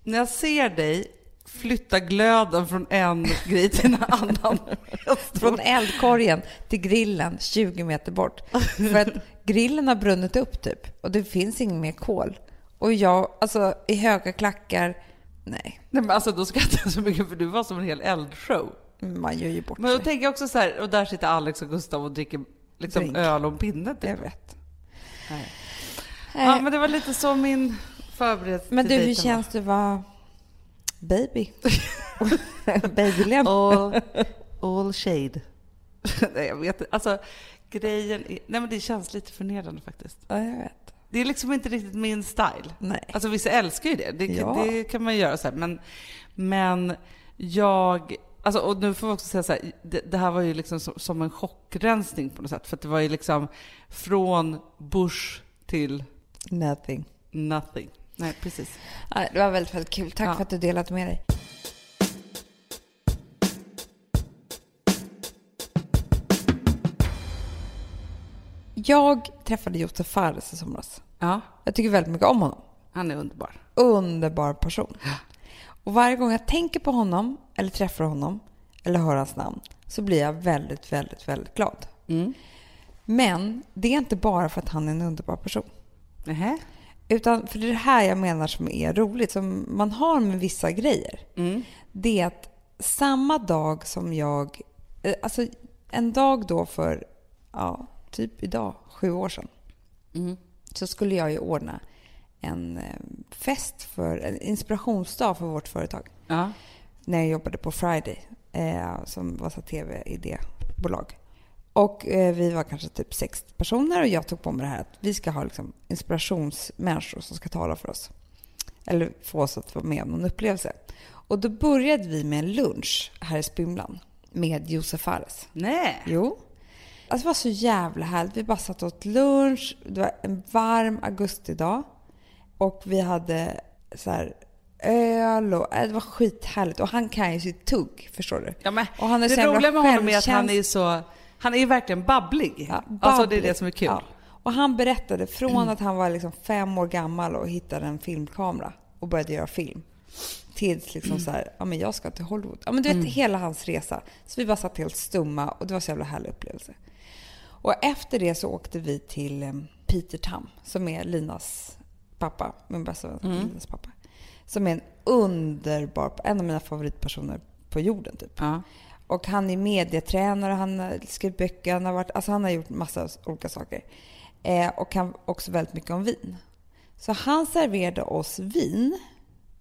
Speaker 1: när jag ser dig flytta glöden från en grej till en annan.
Speaker 2: Från eldkorgen till grillen 20 meter bort. För att grillen har brunnit upp typ och det finns ingen mer kol. Och jag, alltså i höga klackar, nej,
Speaker 1: Nej, men alltså, då skrattar jag så mycket för du var som en hel eldshow.
Speaker 2: man gör ju bort
Speaker 1: Men då
Speaker 2: sig.
Speaker 1: tänker jag också så här, och där sitter Alex och Gustav och dricker liksom
Speaker 2: Drink.
Speaker 1: öl och en pinne. Typ.
Speaker 2: Jag vet.
Speaker 1: Nej.
Speaker 2: Nej.
Speaker 1: Ja, men det var lite så min förberedelse
Speaker 2: Men du, hur känns det att vara baby? Babylän.
Speaker 1: var. All, all shade. Nej, jag vet inte. Alltså, grejen är, Nej, men det känns lite förnedrande faktiskt.
Speaker 2: Ja, jag vet.
Speaker 1: Det är liksom inte riktigt min style.
Speaker 2: Nej.
Speaker 1: Alltså vissa älskar ju det. Det,
Speaker 2: Ja.
Speaker 1: det kan man göra så här. Men, men jag... Alltså, och nu får vi också säga så här, det, det här var ju liksom som, som en chockrensning på något sätt. För att det var ju liksom från Bush till
Speaker 2: Nothing.
Speaker 1: nothing. Nej, precis.
Speaker 2: Det var väldigt, väldigt kul. Tack
Speaker 1: Ja.
Speaker 2: för att du delat med dig. Jag träffade Josef Fares i somras.
Speaker 1: Ja,
Speaker 2: Jag tycker väldigt mycket om honom.
Speaker 1: han är underbar.
Speaker 2: Underbar person. Och varje gång jag tänker på honom, eller träffar honom, eller hör hans namn, så blir jag väldigt, väldigt, väldigt glad.
Speaker 1: Mm.
Speaker 2: Men det är inte bara för att han är en underbar person.
Speaker 1: Nähä?
Speaker 2: Utan för det här jag menar som är roligt, som man har med vissa grejer.
Speaker 1: Mm.
Speaker 2: Det är att samma dag som jag... eh, Alltså en dag då för, ja, typ idag, sju år sedan,
Speaker 1: Mm.
Speaker 2: så skulle jag ju ordna en eh, fest för, en inspirationsdag för vårt företag.
Speaker 1: Ja.
Speaker 2: När jag jobbade på Friday, eh, som var så tv-idébolag. Och eh, vi var kanske typ sex personer och jag tog på mig det här att vi ska ha liksom, inspirationsmänniskor som ska tala för oss. Eller få oss att vara med om någon upplevelse. Och då började vi med en lunch här i Spymlan med Josef Fares.
Speaker 1: Nej.
Speaker 2: Jo. Alltså det var så jävla härligt. Vi bara satt och åt lunch. Det var en varm augustidag. Och vi hade så här öl och äh, det var skithärligt. Och han kan ju sitt tugg, förstår du?
Speaker 1: Ja, men
Speaker 2: Och han är
Speaker 1: det roliga med honom är att han är så... Han är ju verkligen babblig.
Speaker 2: Ja,
Speaker 1: alltså det är det som är kul.
Speaker 2: Ja. Och han berättade från att han var liksom fem år gammal och hittade en filmkamera och började göra film. Tills liksom så här, ja men jag ska till Hollywood. Ja men du vet hela hans resa. Så vi bara satt helt stumma och det var så jävla härlig upplevelse. Och efter det så åkte vi till eh, Peter Tam som är Linas pappa, min bästa vän, Linas pappa. Som är en underbar, en av mina favoritpersoner på jorden typ.
Speaker 1: Ja.
Speaker 2: Och han är medietränare, han har skrivit böcker, han har, varit, alltså han har gjort massa olika saker. Eh, och kan också väldigt mycket om vin. Så han serverade oss vin,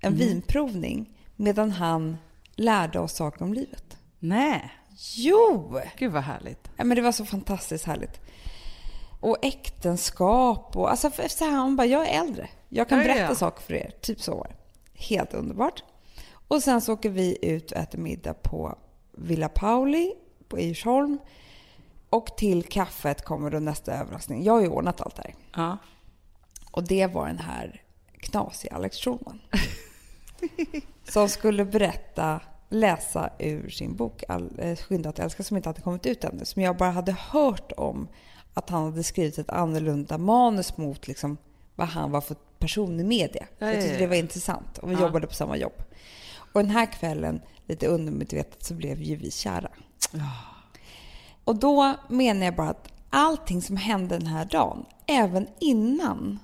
Speaker 2: en vinprovning, medan han lärde oss saker om livet.
Speaker 1: Nej.
Speaker 2: Jo!
Speaker 1: Gud vad härligt.
Speaker 2: Ja, men det var så fantastiskt härligt. Och äktenskap och alltså så här, han bara, jag är äldre. Jag kan
Speaker 1: Ja,
Speaker 2: berätta
Speaker 1: ja.
Speaker 2: saker för er. Typ så var. Helt underbart. Och sen så åker vi ut och äter middag på Villa Pauli på Djursholm. Och till kaffet kommer då nästa överraskning. Jag har ju ordnat allt det här.
Speaker 1: Ja.
Speaker 2: Och det var den här knasiga Alex Schulman. som skulle berätta, läsa ur sin bok eh, Skynda att älska som inte hade kommit ut ännu. Som jag bara hade hört om att han hade skrivit ett annorlunda manus mot liksom, vad han var för person i media.
Speaker 1: Ja,
Speaker 2: jag
Speaker 1: ja,
Speaker 2: tyckte
Speaker 1: ja.
Speaker 2: det var intressant och vi
Speaker 1: Ja.
Speaker 2: jobbade på samma jobb. Och den här kvällen, lite undermedvetet, så blev ju vi kära. Och då menar jag bara att allting som hände den här dagen, även innan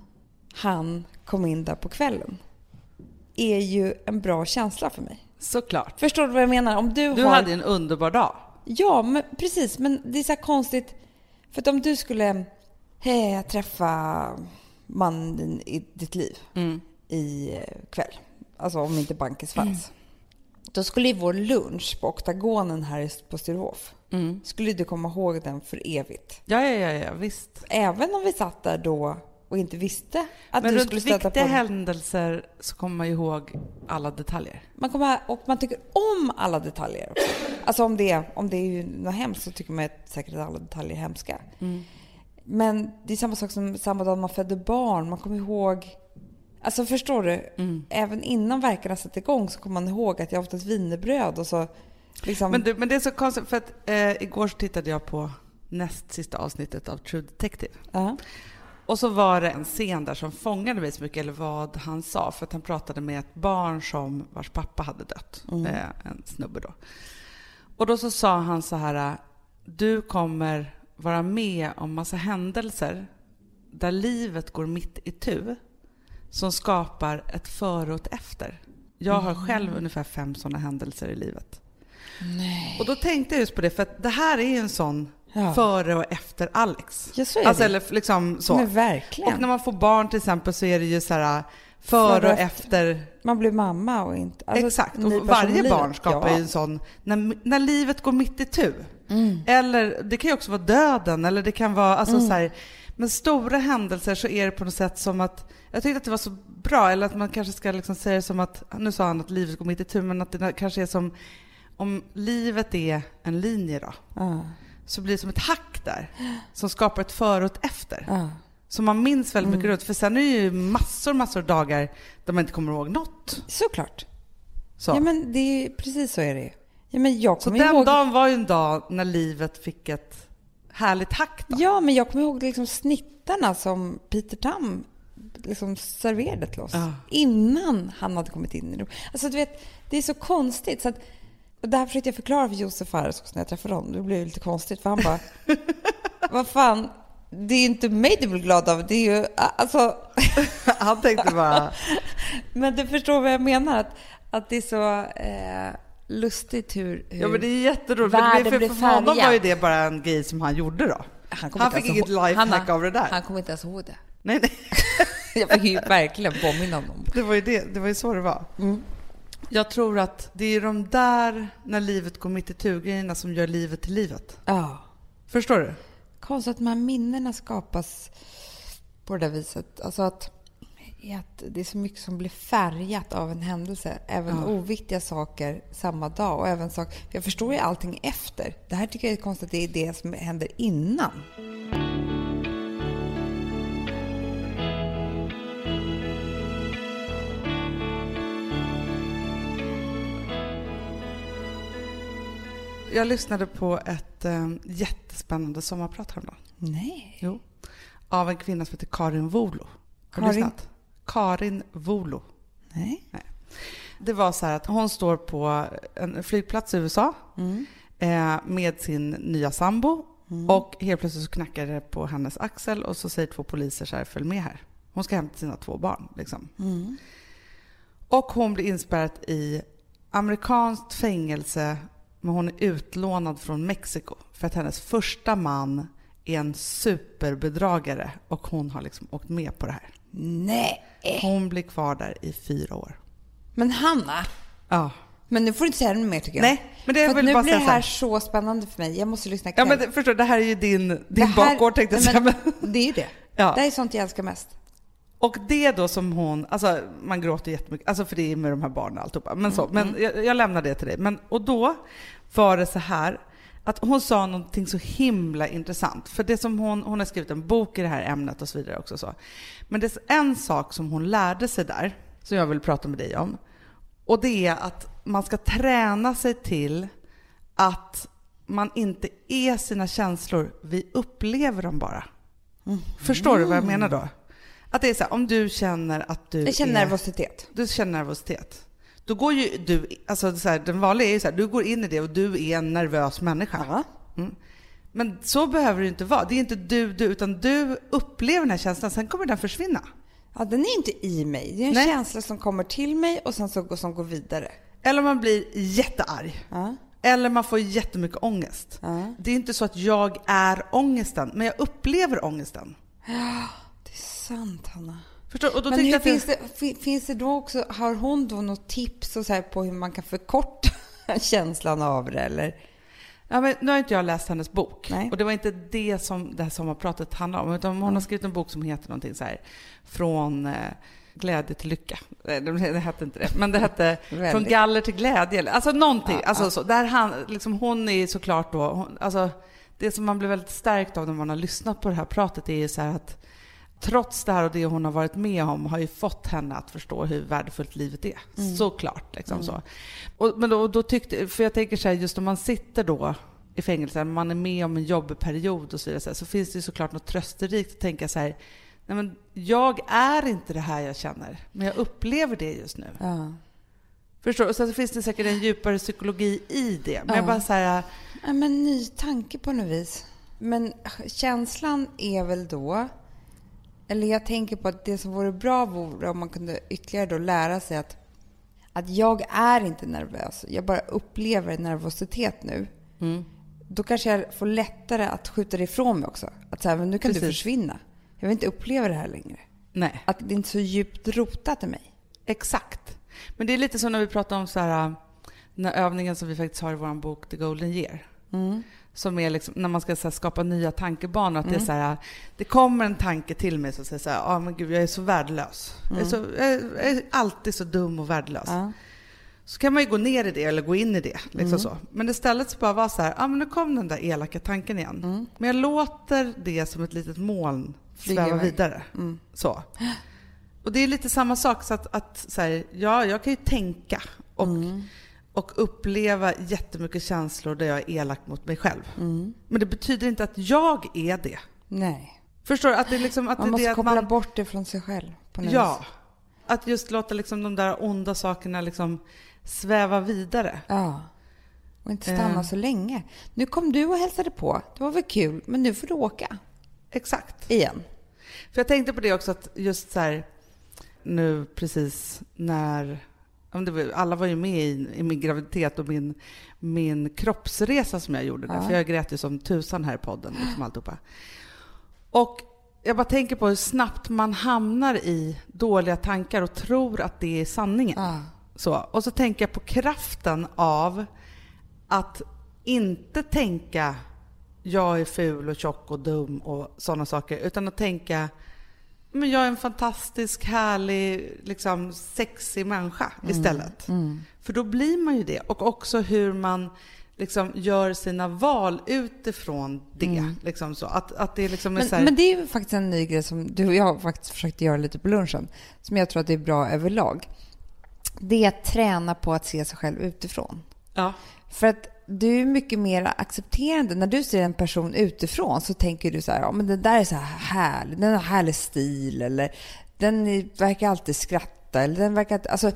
Speaker 2: han kom in där på kvällen, är ju en bra känsla för mig.
Speaker 1: Såklart.
Speaker 2: Förstår du vad jag menar? Om du,
Speaker 1: Du
Speaker 2: har...
Speaker 1: hade en underbar dag.
Speaker 2: Ja, men precis. Men det är så konstigt. För att om du skulle eh, träffa mannen i ditt liv i eh, kväll, alltså om inte Bankis fanns. Då skulle ju vår lunch på Oktagonen här på Sturehof, skulle du komma ihåg den för evigt.
Speaker 1: Ja, ja, ja, ja visst.
Speaker 2: Även om vi satt där då och inte visste att
Speaker 1: Men
Speaker 2: du
Speaker 1: runt
Speaker 2: skulle stöta på
Speaker 1: viktiga
Speaker 2: den.
Speaker 1: händelser så kommer man ju ihåg alla detaljer.
Speaker 2: Man kommer, och man tycker om alla detaljer. Alltså om det, om det är något hemskt så tycker man säkert att alla detaljer är hemska. Men det är samma sak som samma dag man födde barn. Man kommer ihåg... Alltså förstår du?
Speaker 1: Mm.
Speaker 2: Även innan verkarna satte igång så kommer man ihåg att jag åt ett wienerbröd och så liksom...
Speaker 1: Men, du, men det är så konstigt, för att eh, igår så tittade jag på näst sista avsnittet av True Detective.
Speaker 2: Ja.
Speaker 1: Och så var det en scen där som fångade mig så mycket, eller vad han sa, för att han pratade med ett barn som vars pappa hade dött, eh, en snubbe då. Och då så sa han så här, du kommer vara med om massa händelser där livet går mitt i tu som skapar ett före och ett efter. Jag har själv ungefär fem sådana händelser i livet.
Speaker 2: Nej.
Speaker 1: Och då tänkte jag just på det, för det här är ju en sån
Speaker 2: Ja.
Speaker 1: före och efter Alex.
Speaker 2: Ja, så är
Speaker 1: alltså,
Speaker 2: det.
Speaker 1: eller liksom så.
Speaker 2: Men verkligen.
Speaker 1: Och när man får barn till exempel så är det ju så här före och efter.
Speaker 2: Man blir mamma och inte... alltså,
Speaker 1: Exakt. Och varje barn skapar
Speaker 2: ja.
Speaker 1: ju en sån, när, när livet går mitt i tu.
Speaker 2: Mm.
Speaker 1: Eller det kan ju också vara döden, eller det kan vara, alltså så här, men stora händelser så är det på något sätt som att, jag tyckte att det var så bra, eller att man kanske ska liksom säga det som att, nu sa han att livet går mitt i tu, men att det kanske är som, om livet är en linje då,
Speaker 2: Ja.
Speaker 1: Så blir det som ett hack där, som skapar ett före och ett efter.
Speaker 2: Ja.
Speaker 1: Så man minns väldigt
Speaker 2: Mm.
Speaker 1: mycket runt. För sen är det ju massor, massor dagar där man inte kommer ihåg något.
Speaker 2: Såklart.
Speaker 1: Så,
Speaker 2: Ja, men det är precis så är det ju. Ja, men jag
Speaker 1: så den
Speaker 2: ihåg...
Speaker 1: dagen var ju en dag när livet fick ett härligt hack då.
Speaker 2: Ja, men jag kommer ihåg liksom snittarna som Peter Tam liksom serverade till oss.
Speaker 1: Ja.
Speaker 2: Innan han hade kommit in i det. Alltså, du vet, det är så konstigt. Så att, det här försökte jag förklara för Josef Fares också när jag träffade honom. Det blev lite konstigt för han bara... Vad fan, det är ju inte mig du blir glad av. Det är ju... Alltså,
Speaker 1: Han tänkte bara,
Speaker 2: men du förstår vad jag menar. Att, att det är så eh, lustigt hur... hur
Speaker 1: ja men det är jätteroligt.
Speaker 2: Världen
Speaker 1: för,
Speaker 2: blir
Speaker 1: för honom var ju det bara en grej som han gjorde då.
Speaker 2: Han,
Speaker 1: Han fick inget lifehack av det där.
Speaker 2: Han kommer inte ens ihåg det.
Speaker 1: Nej, nej.
Speaker 2: Jag fick ju verkligen påminna honom.
Speaker 1: Det var ju, det, det var ju så det var.
Speaker 2: Mm.
Speaker 1: Jag tror att det är de där, när livet går mitt i tu-grejerna som gör livet till livet.
Speaker 2: Ja.
Speaker 1: Förstår du?
Speaker 2: Konstigt att de här minnena skapas på det där viset. Alltså att, att det är så mycket som blir färgat av en händelse. Även
Speaker 1: Ja.
Speaker 2: oviktiga saker samma dag. Och även sak, för jag förstår ju allting efter. Det här tycker jag är konstigt att det är det som händer innan.
Speaker 1: Jag lyssnade på ett eh, jättespännande sommarprat häromdagen.
Speaker 2: Nej.
Speaker 1: Jo. Av en kvinna som heter Karin Volo. Har
Speaker 2: Karin?
Speaker 1: lyssnat? Karin Volo.
Speaker 2: Nej.
Speaker 1: Det var så här att hon står på en flygplats i USA
Speaker 2: Mm.
Speaker 1: eh, med sin nya sambo och helt plötsligt så knackar det på hennes axel och så säger två poliser så här, följ med här. Hon ska hämta sina två barn. Liksom.
Speaker 2: Mm.
Speaker 1: Och hon blir inspärrad i amerikanskt fängelse men hon är utlånad från Mexiko för att hennes första man är en superbedragare och hon har liksom åkt med på det här.
Speaker 2: Nej.
Speaker 1: Hon blir kvar där i fyra år.
Speaker 2: Men Hanna,
Speaker 1: Ja.
Speaker 2: men nu får du inte säga något mer tycker jag.
Speaker 1: Nej, men det
Speaker 2: För
Speaker 1: vill
Speaker 2: nu
Speaker 1: bara
Speaker 2: blir det här
Speaker 1: här.
Speaker 2: så spännande för mig. Jag måste lyssna
Speaker 1: Ja,
Speaker 2: ikväll.
Speaker 1: men det, förstår det här är ju din, din
Speaker 2: här-
Speaker 1: bakgård tänkte jag säga.
Speaker 2: Det är ju det.
Speaker 1: Ja.
Speaker 2: Det här är sånt jag älskar mest.
Speaker 1: Och det då som hon, alltså man gråter jättemycket, alltså för det är med de här barnen och alltihopa. Men så,
Speaker 2: Mm.
Speaker 1: men jag, jag lämnar det till dig. Men, och då var det så här, att hon sa någonting så himla intressant. För det som hon, hon har skrivit en bok i det här ämnet och så vidare också. Så. Men det är en sak som hon lärde sig där, som jag vill prata med dig om. Och det är att man ska träna sig till att man inte är sina känslor, vi upplever dem bara. Förstår du vad jag menar då? Att det är så här, om du känner att du
Speaker 2: Jag känner
Speaker 1: är,
Speaker 2: nervositet.
Speaker 1: du känner nervositet. Då går ju du, alltså så här, den vanliga är ju så här, du går in i det och du är en nervös människa.
Speaker 2: Ja.
Speaker 1: Mm. Men så behöver det inte vara. Det är inte du, du, utan du upplever den här känslan, sen kommer den försvinna.
Speaker 2: Ja, den är inte i mig. Det är en
Speaker 1: Nej.
Speaker 2: känsla som kommer till mig och sen så, som går vidare.
Speaker 1: Eller man blir jättearg.
Speaker 2: Ja.
Speaker 1: Eller man får jättemycket ångest.
Speaker 2: Ja.
Speaker 1: Det är inte så att jag är ångesten, men jag upplever ångesten.
Speaker 2: Sant, Hanna.
Speaker 1: Förstår? Och då
Speaker 2: Men hur
Speaker 1: jag
Speaker 2: finns, det, fi- finns det då också, har hon då något tips och så på hur man kan förkorta känslan av det eller?
Speaker 1: Ja, men nu har inte jag läst hennes bok.
Speaker 2: Nej.
Speaker 1: Och det var inte det som det här sommarpratet handlar om. Utan hon har skrivit en bok som heter någonting så här, Från eh, glädje till lycka. Det, hette inte det. Men det hette Från galler till glädje. Alltså någonting.
Speaker 2: Ja,
Speaker 1: alltså,
Speaker 2: ja.
Speaker 1: Så, där han, liksom, hon är såklart då, hon, alltså, det som man blir väldigt stärkt av när man har lyssnat på det här pratet är ju så här att trots det här och det hon har varit med om har ju fått henne att förstå hur värdefullt livet är.
Speaker 2: Mm.
Speaker 1: Såklart. Liksom så. Och, men då, då tyckte, för jag tänker så här, just om man sitter då i fängelse, man är med om en jobbig period och så vidare, så, här, så finns det ju såklart något trösterikt att tänka så här, nej men jag är inte det här jag känner, men jag upplever det just nu.
Speaker 2: Ja.
Speaker 1: Förstår du? Sen så finns det säkert en djupare psykologi i det. Men jag
Speaker 2: Ja.
Speaker 1: bara så här,
Speaker 2: Ja, men ny tanke på något vis. Men känslan är väl då... Eller jag tänker på att det som vore bra vore om man kunde ytterligare då lära sig att, att jag är inte nervös. Jag bara upplever nervositet nu.
Speaker 1: mm,
Speaker 2: Då kanske jag får lättare att skjuta det ifrån mig också. Att säga, men nu kan du
Speaker 1: Precis.
Speaker 2: försvinna. Jag vill inte uppleva det här längre.
Speaker 1: nej.
Speaker 2: Att det är inte är så djupt rotat i mig.
Speaker 1: Exakt. Men det är lite som när vi pratar om så här, den här övningen som vi faktiskt har i vår bok The Golden Year. Som är liksom, när man ska här, skapa nya tankebanor. Att det, är så här, det kommer en tanke till mig som säger så här, ah, men gud, jag är så värdelös. Jag, är så, jag, är, jag är alltid så dum och värdelös.
Speaker 2: Ja.
Speaker 1: Så kan man ju gå ner i det eller gå in i det. Liksom så. Men istället så bara vara så här, ah, men nu kom den där elaka tanken igen. Men jag låter det som ett litet moln sväva vidare. Så. Och det är lite samma sak, så att, att så här, ja, jag kan ju tänka och, och uppleva jättemycket känslor där jag är elak mot mig själv. Men det betyder inte att jag är det.
Speaker 2: Nej.
Speaker 1: Förstår du? Att det är liksom, att
Speaker 2: Man
Speaker 1: det,
Speaker 2: måste
Speaker 1: det
Speaker 2: koppla
Speaker 1: man,
Speaker 2: bort det från sig själv. På något
Speaker 1: Ja.
Speaker 2: vis.
Speaker 1: Att just låta liksom de där onda sakerna liksom sväva vidare.
Speaker 2: Ja. Och inte stanna
Speaker 1: Eh.
Speaker 2: så länge. Nu kom du och hälsade på. Det var väl kul, men nu får du åka.
Speaker 1: Exakt.
Speaker 2: Igen.
Speaker 1: För jag tänkte på det också att just så här nu precis när alla var ju med i, i min graviditet och min, min kroppsresa som jag gjorde där.
Speaker 2: Ja.
Speaker 1: För jag grät ju som tusan här i podden. Liksom alltihopa. Och jag bara tänker på hur snabbt man hamnar i dåliga tankar och tror att det är sanningen.
Speaker 2: Ja.
Speaker 1: Så. Och så tänker jag på kraften av att inte tänka jag är ful och tjock och dum och sådana saker, utan att tänka men jag är en fantastisk, härlig, liksom sexig människa istället. För då blir man ju det. Och också hur man liksom gör sina val utifrån det. Liksom så. Att, att det liksom är
Speaker 2: Men,
Speaker 1: här,
Speaker 2: men det är ju faktiskt en ny grej som du och jag faktiskt försökte göra lite på lunchen, som jag tror att det är bra överlag. Det är att träna på att se sig själv utifrån.
Speaker 1: ja,
Speaker 2: För att du är mycket mer accepterande. När du ser en person utifrån så tänker du så här, ja men den där är så här härlig, den har härlig stil eller den verkar alltid skratta eller den verkar... Alltså,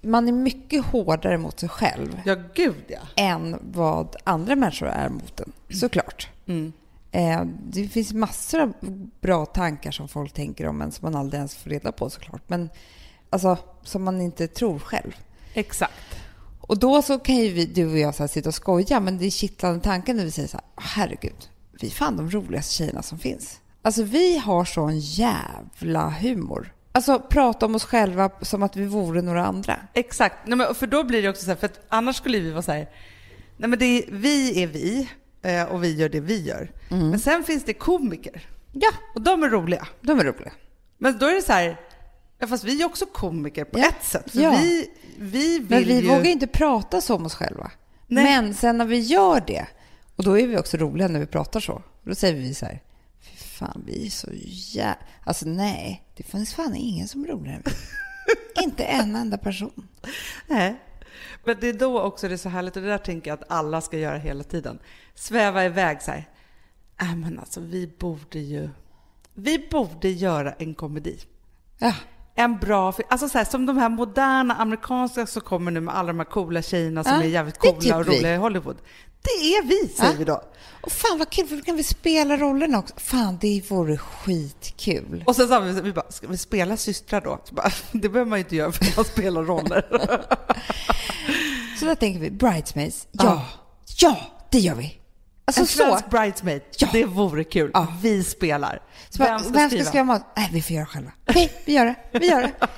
Speaker 2: man är mycket hårdare mot sig själv
Speaker 1: ja gud ja.
Speaker 2: än vad andra människor är mot en, såklart.
Speaker 1: Mm.
Speaker 2: Eh, det finns massor av bra tankar som folk tänker om en som man aldrig ens får reda på såklart. Men alltså, som man inte tror själv.
Speaker 1: Exakt.
Speaker 2: Och då så kan ju vi, du och jag så sitta och skoja, men det är kittlande tanken när vi säger så här, herregud, vi är fan de roligaste tjejerna som finns. Alltså vi har sån jävla humor. Alltså prata om oss själva som att vi vore några andra.
Speaker 1: Exakt. Nej, men för då blir det också så här, för att annars skulle vi vara så här, nej men det är, vi är vi eh, och vi gör det vi gör. Men sen finns det komiker
Speaker 2: Ja,
Speaker 1: och de är roliga.
Speaker 2: de är roliga.
Speaker 1: Men då är det så här, ja, fast vi är också komiker på
Speaker 2: Ja.
Speaker 1: ett sätt.
Speaker 2: Ja.
Speaker 1: vi, vi vill
Speaker 2: Men vi
Speaker 1: ju...
Speaker 2: vågar inte prata så om oss själva.
Speaker 1: Nej.
Speaker 2: Men sen när vi gör det, och då är vi också roliga när vi pratar så. Då säger vi så här, fy fan vi är så jä... Alltså nej, det finns fan ingen som är roligare än vi. inte en enda person.
Speaker 1: Nej. Men det är då också det är så härligt, och det där tänker jag att alla ska göra hela tiden. Sväva iväg så här. Äh, men alltså vi borde ju... Vi borde göra en komedi.
Speaker 2: Ja,
Speaker 1: En bra film. Alltså så här, som de här moderna amerikanska som kommer nu med alla de här coola tjejerna som
Speaker 2: Ja,
Speaker 1: är jävligt coola
Speaker 2: typ
Speaker 1: och
Speaker 2: vi.
Speaker 1: roliga i Hollywood. Det är vi, säger
Speaker 2: Ja.
Speaker 1: vi då.
Speaker 2: och fan vad kul, för då kan vi spela rollerna också. Fan, det vore skitkul.
Speaker 1: Och sen sa vi, vi bara, ska vi spela systrar då? Bara, det behöver man ju inte göra för att man spelar roller.
Speaker 2: Så där tänker vi, bridesmaids, ja,
Speaker 1: Ja.
Speaker 2: ja, det gör vi. Alltså
Speaker 1: en svensk bridesmaid,
Speaker 2: Ja.
Speaker 1: det vore kul.
Speaker 2: Ja.
Speaker 1: Vi spelar.
Speaker 2: Så bara, vem ska skriva mat? Nej, vi får göra själva. Okej, vi gör det. Vi gör det.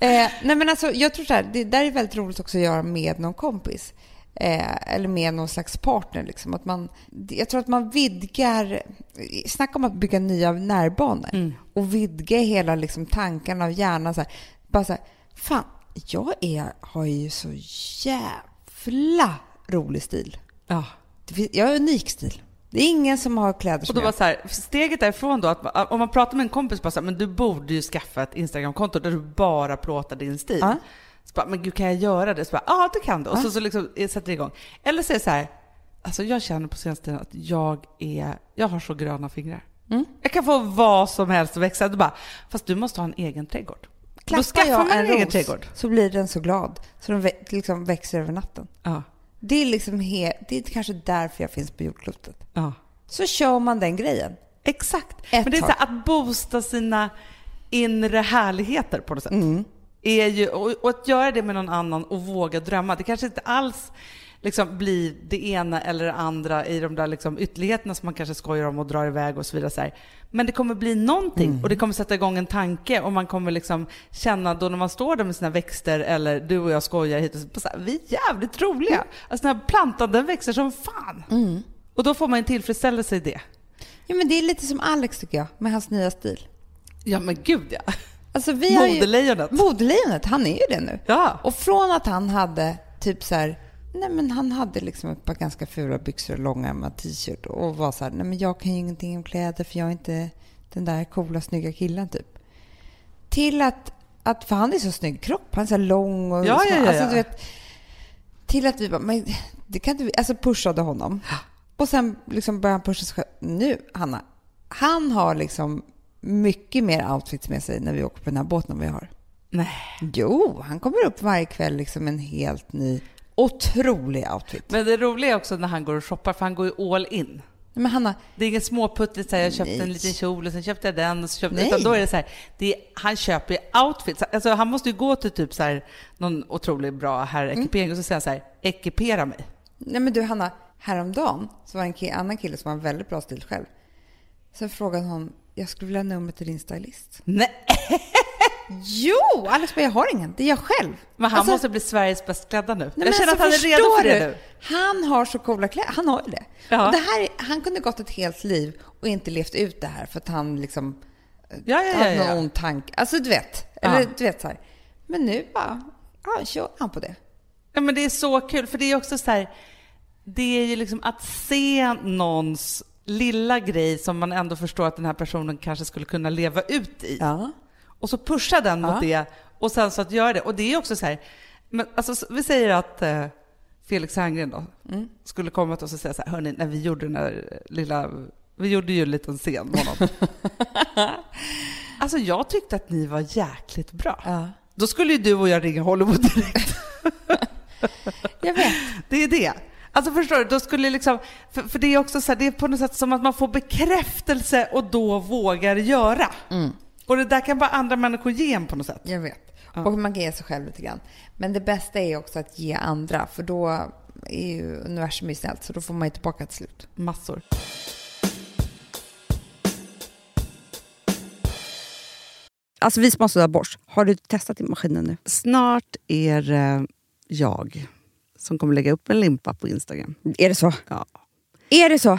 Speaker 2: Eh, nej, men alltså, jag tror så här, det där är väldigt roligt också att göra med någon kompis. Eh, eller med någon slags partner. Liksom. Att man, jag tror att man vidgar... Snacka om att bygga nya närbanor. Och vidga hela liksom, tankarna och hjärnan. Så här. Bara så här, fan, jag är, har ju så jävla rolig stil.
Speaker 1: Ja.
Speaker 2: Finns, jag har unik stil. Det är ingen som har kläder
Speaker 1: Och
Speaker 2: som
Speaker 1: då var
Speaker 2: jag.
Speaker 1: så här, steget därifrån då, att om man pratar med en kompis bara så här, men du borde ju skaffa ett Instagramkonto där du bara plåtar din stil.
Speaker 2: Ja.
Speaker 1: Så bara, men gud kan jag göra det? Så bara, ja det kan du. Och
Speaker 2: Ja.
Speaker 1: så, så liksom eh, sätter det igång. Eller så är det så här, alltså jag känner på senaste tiden att jag är, jag har så gröna fingrar.
Speaker 2: Mm.
Speaker 1: Jag kan få vad som helst att växa. Du bara, fast du måste ha en egen trädgård. Då
Speaker 2: Klappar
Speaker 1: skaffar
Speaker 2: jag
Speaker 1: man en,
Speaker 2: en
Speaker 1: egen
Speaker 2: ros
Speaker 1: trädgård.
Speaker 2: så blir den så glad så den liksom växer över natten.
Speaker 1: Ja.
Speaker 2: Det är, liksom he- det är kanske därför jag finns på jordklotet.
Speaker 1: ja.
Speaker 2: Så kör man den grejen.
Speaker 1: Exakt.
Speaker 2: Ett
Speaker 1: Men det är så här, att boosta sina inre härligheter på något sätt.
Speaker 2: Mm.
Speaker 1: Är ju, och, och att göra det med någon annan och våga drömma. Det kanske inte alls liksom blir det ena eller det andra i de där liksom ytterligheterna som man kanske skojar om och drar iväg och så vidare. Så här. Men det kommer bli någonting
Speaker 2: Mm.
Speaker 1: och det kommer sätta igång en tanke och man kommer liksom känna då när man står där med sina växter eller du och jag skojar hit och så, så här, vi är jävligt roliga. Alltså den här plantan den växer som fan.
Speaker 2: Mm.
Speaker 1: Och då får man en tillfredsställelse i det.
Speaker 2: Ja, men det är lite som Alex tycker jag, med hans nya stil.
Speaker 1: Ja men gud ja.
Speaker 2: Alltså, vi har ju-
Speaker 1: Modelejonet.
Speaker 2: Modelejonet, han är ju det nu.
Speaker 1: Ja.
Speaker 2: Och från att han hade typ så här, nej men han hade liksom ett par ganska fula byxor och långärmad t-shirt och var så här, nej men jag kan ju ingenting om kläder för jag är inte den där coola snygga killen typ. Till att, att för han är så snygg kropp, han är så här lång och
Speaker 1: Ja, ja, ja,
Speaker 2: Alltså, du vet, till att vi bara, men det kan du, alltså pushade honom. Och sen liksom började han pusha sig själv. Nu, Hanna, han har liksom mycket mer outfits med sig när vi åker på den här båten än vi har.
Speaker 1: Nej.
Speaker 2: Jo, han kommer upp varje kväll liksom en helt ny, otrolig outfit.
Speaker 1: Men det roliga är också när han går och shoppar, för han går ju all in.
Speaker 2: Men Hanna,
Speaker 1: Det är inget småputtligt så här, jag köpte
Speaker 2: Nej.
Speaker 1: en liten kjol och sen köpte jag den och så köpte
Speaker 2: Nej.
Speaker 1: utan då är det så här, det är, han köper ju outfits. Alltså han måste ju gå till typ så här, någon otroligt bra herrekipering och så säger han så här, ekipera mig.
Speaker 2: nej men du Hanna, häromdagen så var det en ki- annan kille som en väldigt bra stil själv. Sen frågade hon, jag skulle vilja ha nummer till din stylist.
Speaker 1: Nej,
Speaker 2: Jo, Alex bara, jag har ingen, det är jag själv.
Speaker 1: men han
Speaker 2: Alltså,
Speaker 1: måste bli Sveriges bäst klädda nu.
Speaker 2: Nej,
Speaker 1: jag känner
Speaker 2: alltså,
Speaker 1: att han är redo för det
Speaker 2: du?
Speaker 1: nu.
Speaker 2: Han har så coola kläder. Han har ju det.
Speaker 1: Ja.
Speaker 2: Det här, är- han kunde gått ett helt liv och inte levt ut det här för att han liksom
Speaker 1: Ja, ja, ja.
Speaker 2: hade någon ond tanke. Alltså du vet. Eller du vet så här. Men nu bara, ja, kör han på det.
Speaker 1: Ja, men det är så kul, för det är också så här, det är ju liksom att se någons lilla grej som man ändå förstår att den här personen kanske skulle kunna leva ut i.
Speaker 2: Ja.
Speaker 1: Och så pusha den mot
Speaker 2: Ja.
Speaker 1: det och sen så att göra det. Och det är också så här, men alltså, vi säger att eh, Felix Herngren då
Speaker 2: Mm.
Speaker 1: skulle komma till oss och säga så här, hörni, när vi gjorde den här lilla, vi gjorde ju en liten scen med honom. alltså jag tyckte att ni var jäkligt bra.
Speaker 2: ja.
Speaker 1: Då skulle ju du och jag ringa Hollywood direkt.
Speaker 2: Jag vet.
Speaker 1: Det är det. Alltså förstår du, då skulle liksom, för, för det är också så här, det är på något sätt som att man får bekräftelse och då vågar göra.
Speaker 2: Mm.
Speaker 1: Och det där kan bara andra människor ge en på något sätt.
Speaker 2: Jag vet. Och man kan ge sig själv lite grann. Men det bästa är också att ge andra, för då är ju universum snällt, så då får man ju tillbaka till slut.
Speaker 1: Massor.
Speaker 3: Alltså vi som har sådär borst, har du testat i maskinen nu?
Speaker 1: Snart är det jag som kommer lägga upp en limpa på Instagram.
Speaker 3: Är det så?
Speaker 1: Ja.
Speaker 3: Är det så?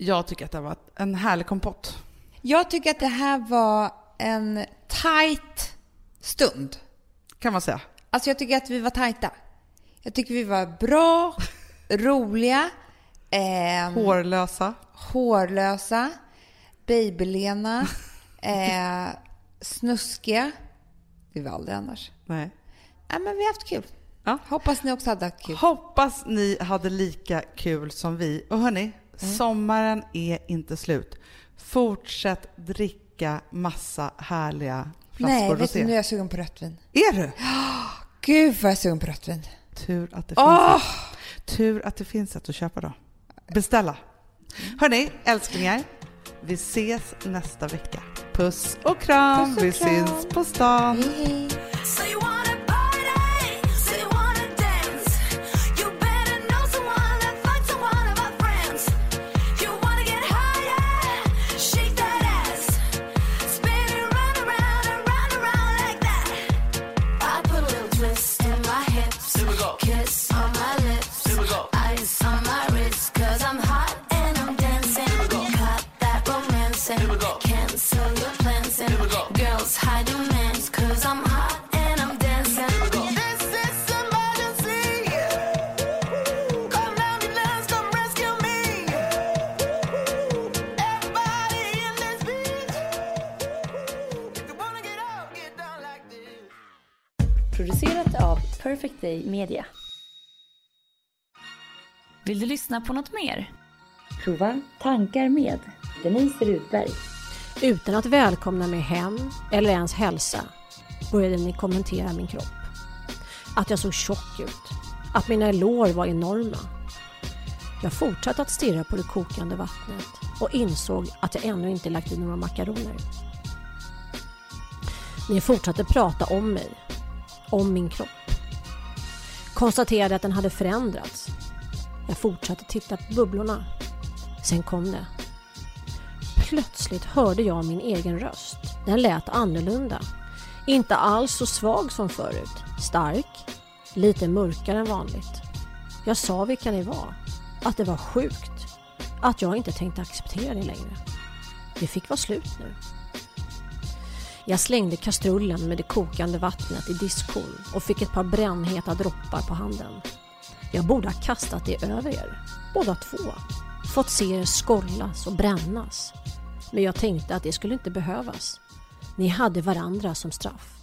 Speaker 4: Jag tycker att det var en härlig kompott.
Speaker 2: Jag tycker att det här var en tight stund.
Speaker 4: Kan man säga.
Speaker 2: Alltså jag tycker att vi var tajta. Jag tycker vi var bra, roliga, ehm,
Speaker 4: Hårlösa.
Speaker 2: hårlösa, babylena, eh, snuskiga. Det var aldrig annars.
Speaker 4: Nej.
Speaker 2: Nej, men vi har haft kul.
Speaker 4: Ja.
Speaker 2: Hoppas ni också hade haft kul.
Speaker 4: Hoppas ni hade lika kul som vi. Och hörni, sommaren är inte slut. Fortsätt dricka massa härliga flaskor
Speaker 2: Nej, vet du, nu är jag sugen på rött vin.
Speaker 4: Är du?
Speaker 2: Gud vad jag är sugen på rött vin.
Speaker 4: Tur att det finns,
Speaker 2: Åh!
Speaker 4: ett. Tur att det finns ett att köpa då. Beställa. Hörni, älsklingar. Vi ses nästa vecka. Puss och kram.
Speaker 2: Puss och
Speaker 4: vi
Speaker 2: kram.
Speaker 4: syns på stan.
Speaker 2: Hej, hej.
Speaker 5: Media.
Speaker 6: Vill du lyssna på något mer?
Speaker 5: Prova Tankar med Denise Rudberg.
Speaker 7: Utan att välkomna mig hem eller ens hälsa började ni kommentera min kropp. Att jag såg tjock ut. Att mina lår var enorma. Jag fortsatte att stirra på det kokande vattnet och insåg att jag ännu inte lagt i några makaroner. Ni fortsatte prata om mig, om min kropp. Konstaterade att den hade förändrats. Jag fortsatte titta på bubblorna. Sen kom det. Plötsligt hörde jag min egen röst. Den lät annorlunda. Inte alls så svag som förut. Stark. Lite mörkare än vanligt. Jag sa vilka ni var. Att det var sjukt. Att jag inte tänkte acceptera det längre. Det fick vara slut nu. Jag slängde kastrullen med det kokande vattnet i diskhon och fick ett par brännheta droppar på handen. Jag borde ha kastat det över er, båda två. Fått se er skållas och brännas. Men jag tänkte att det skulle inte behövas. Ni hade varandra som straff.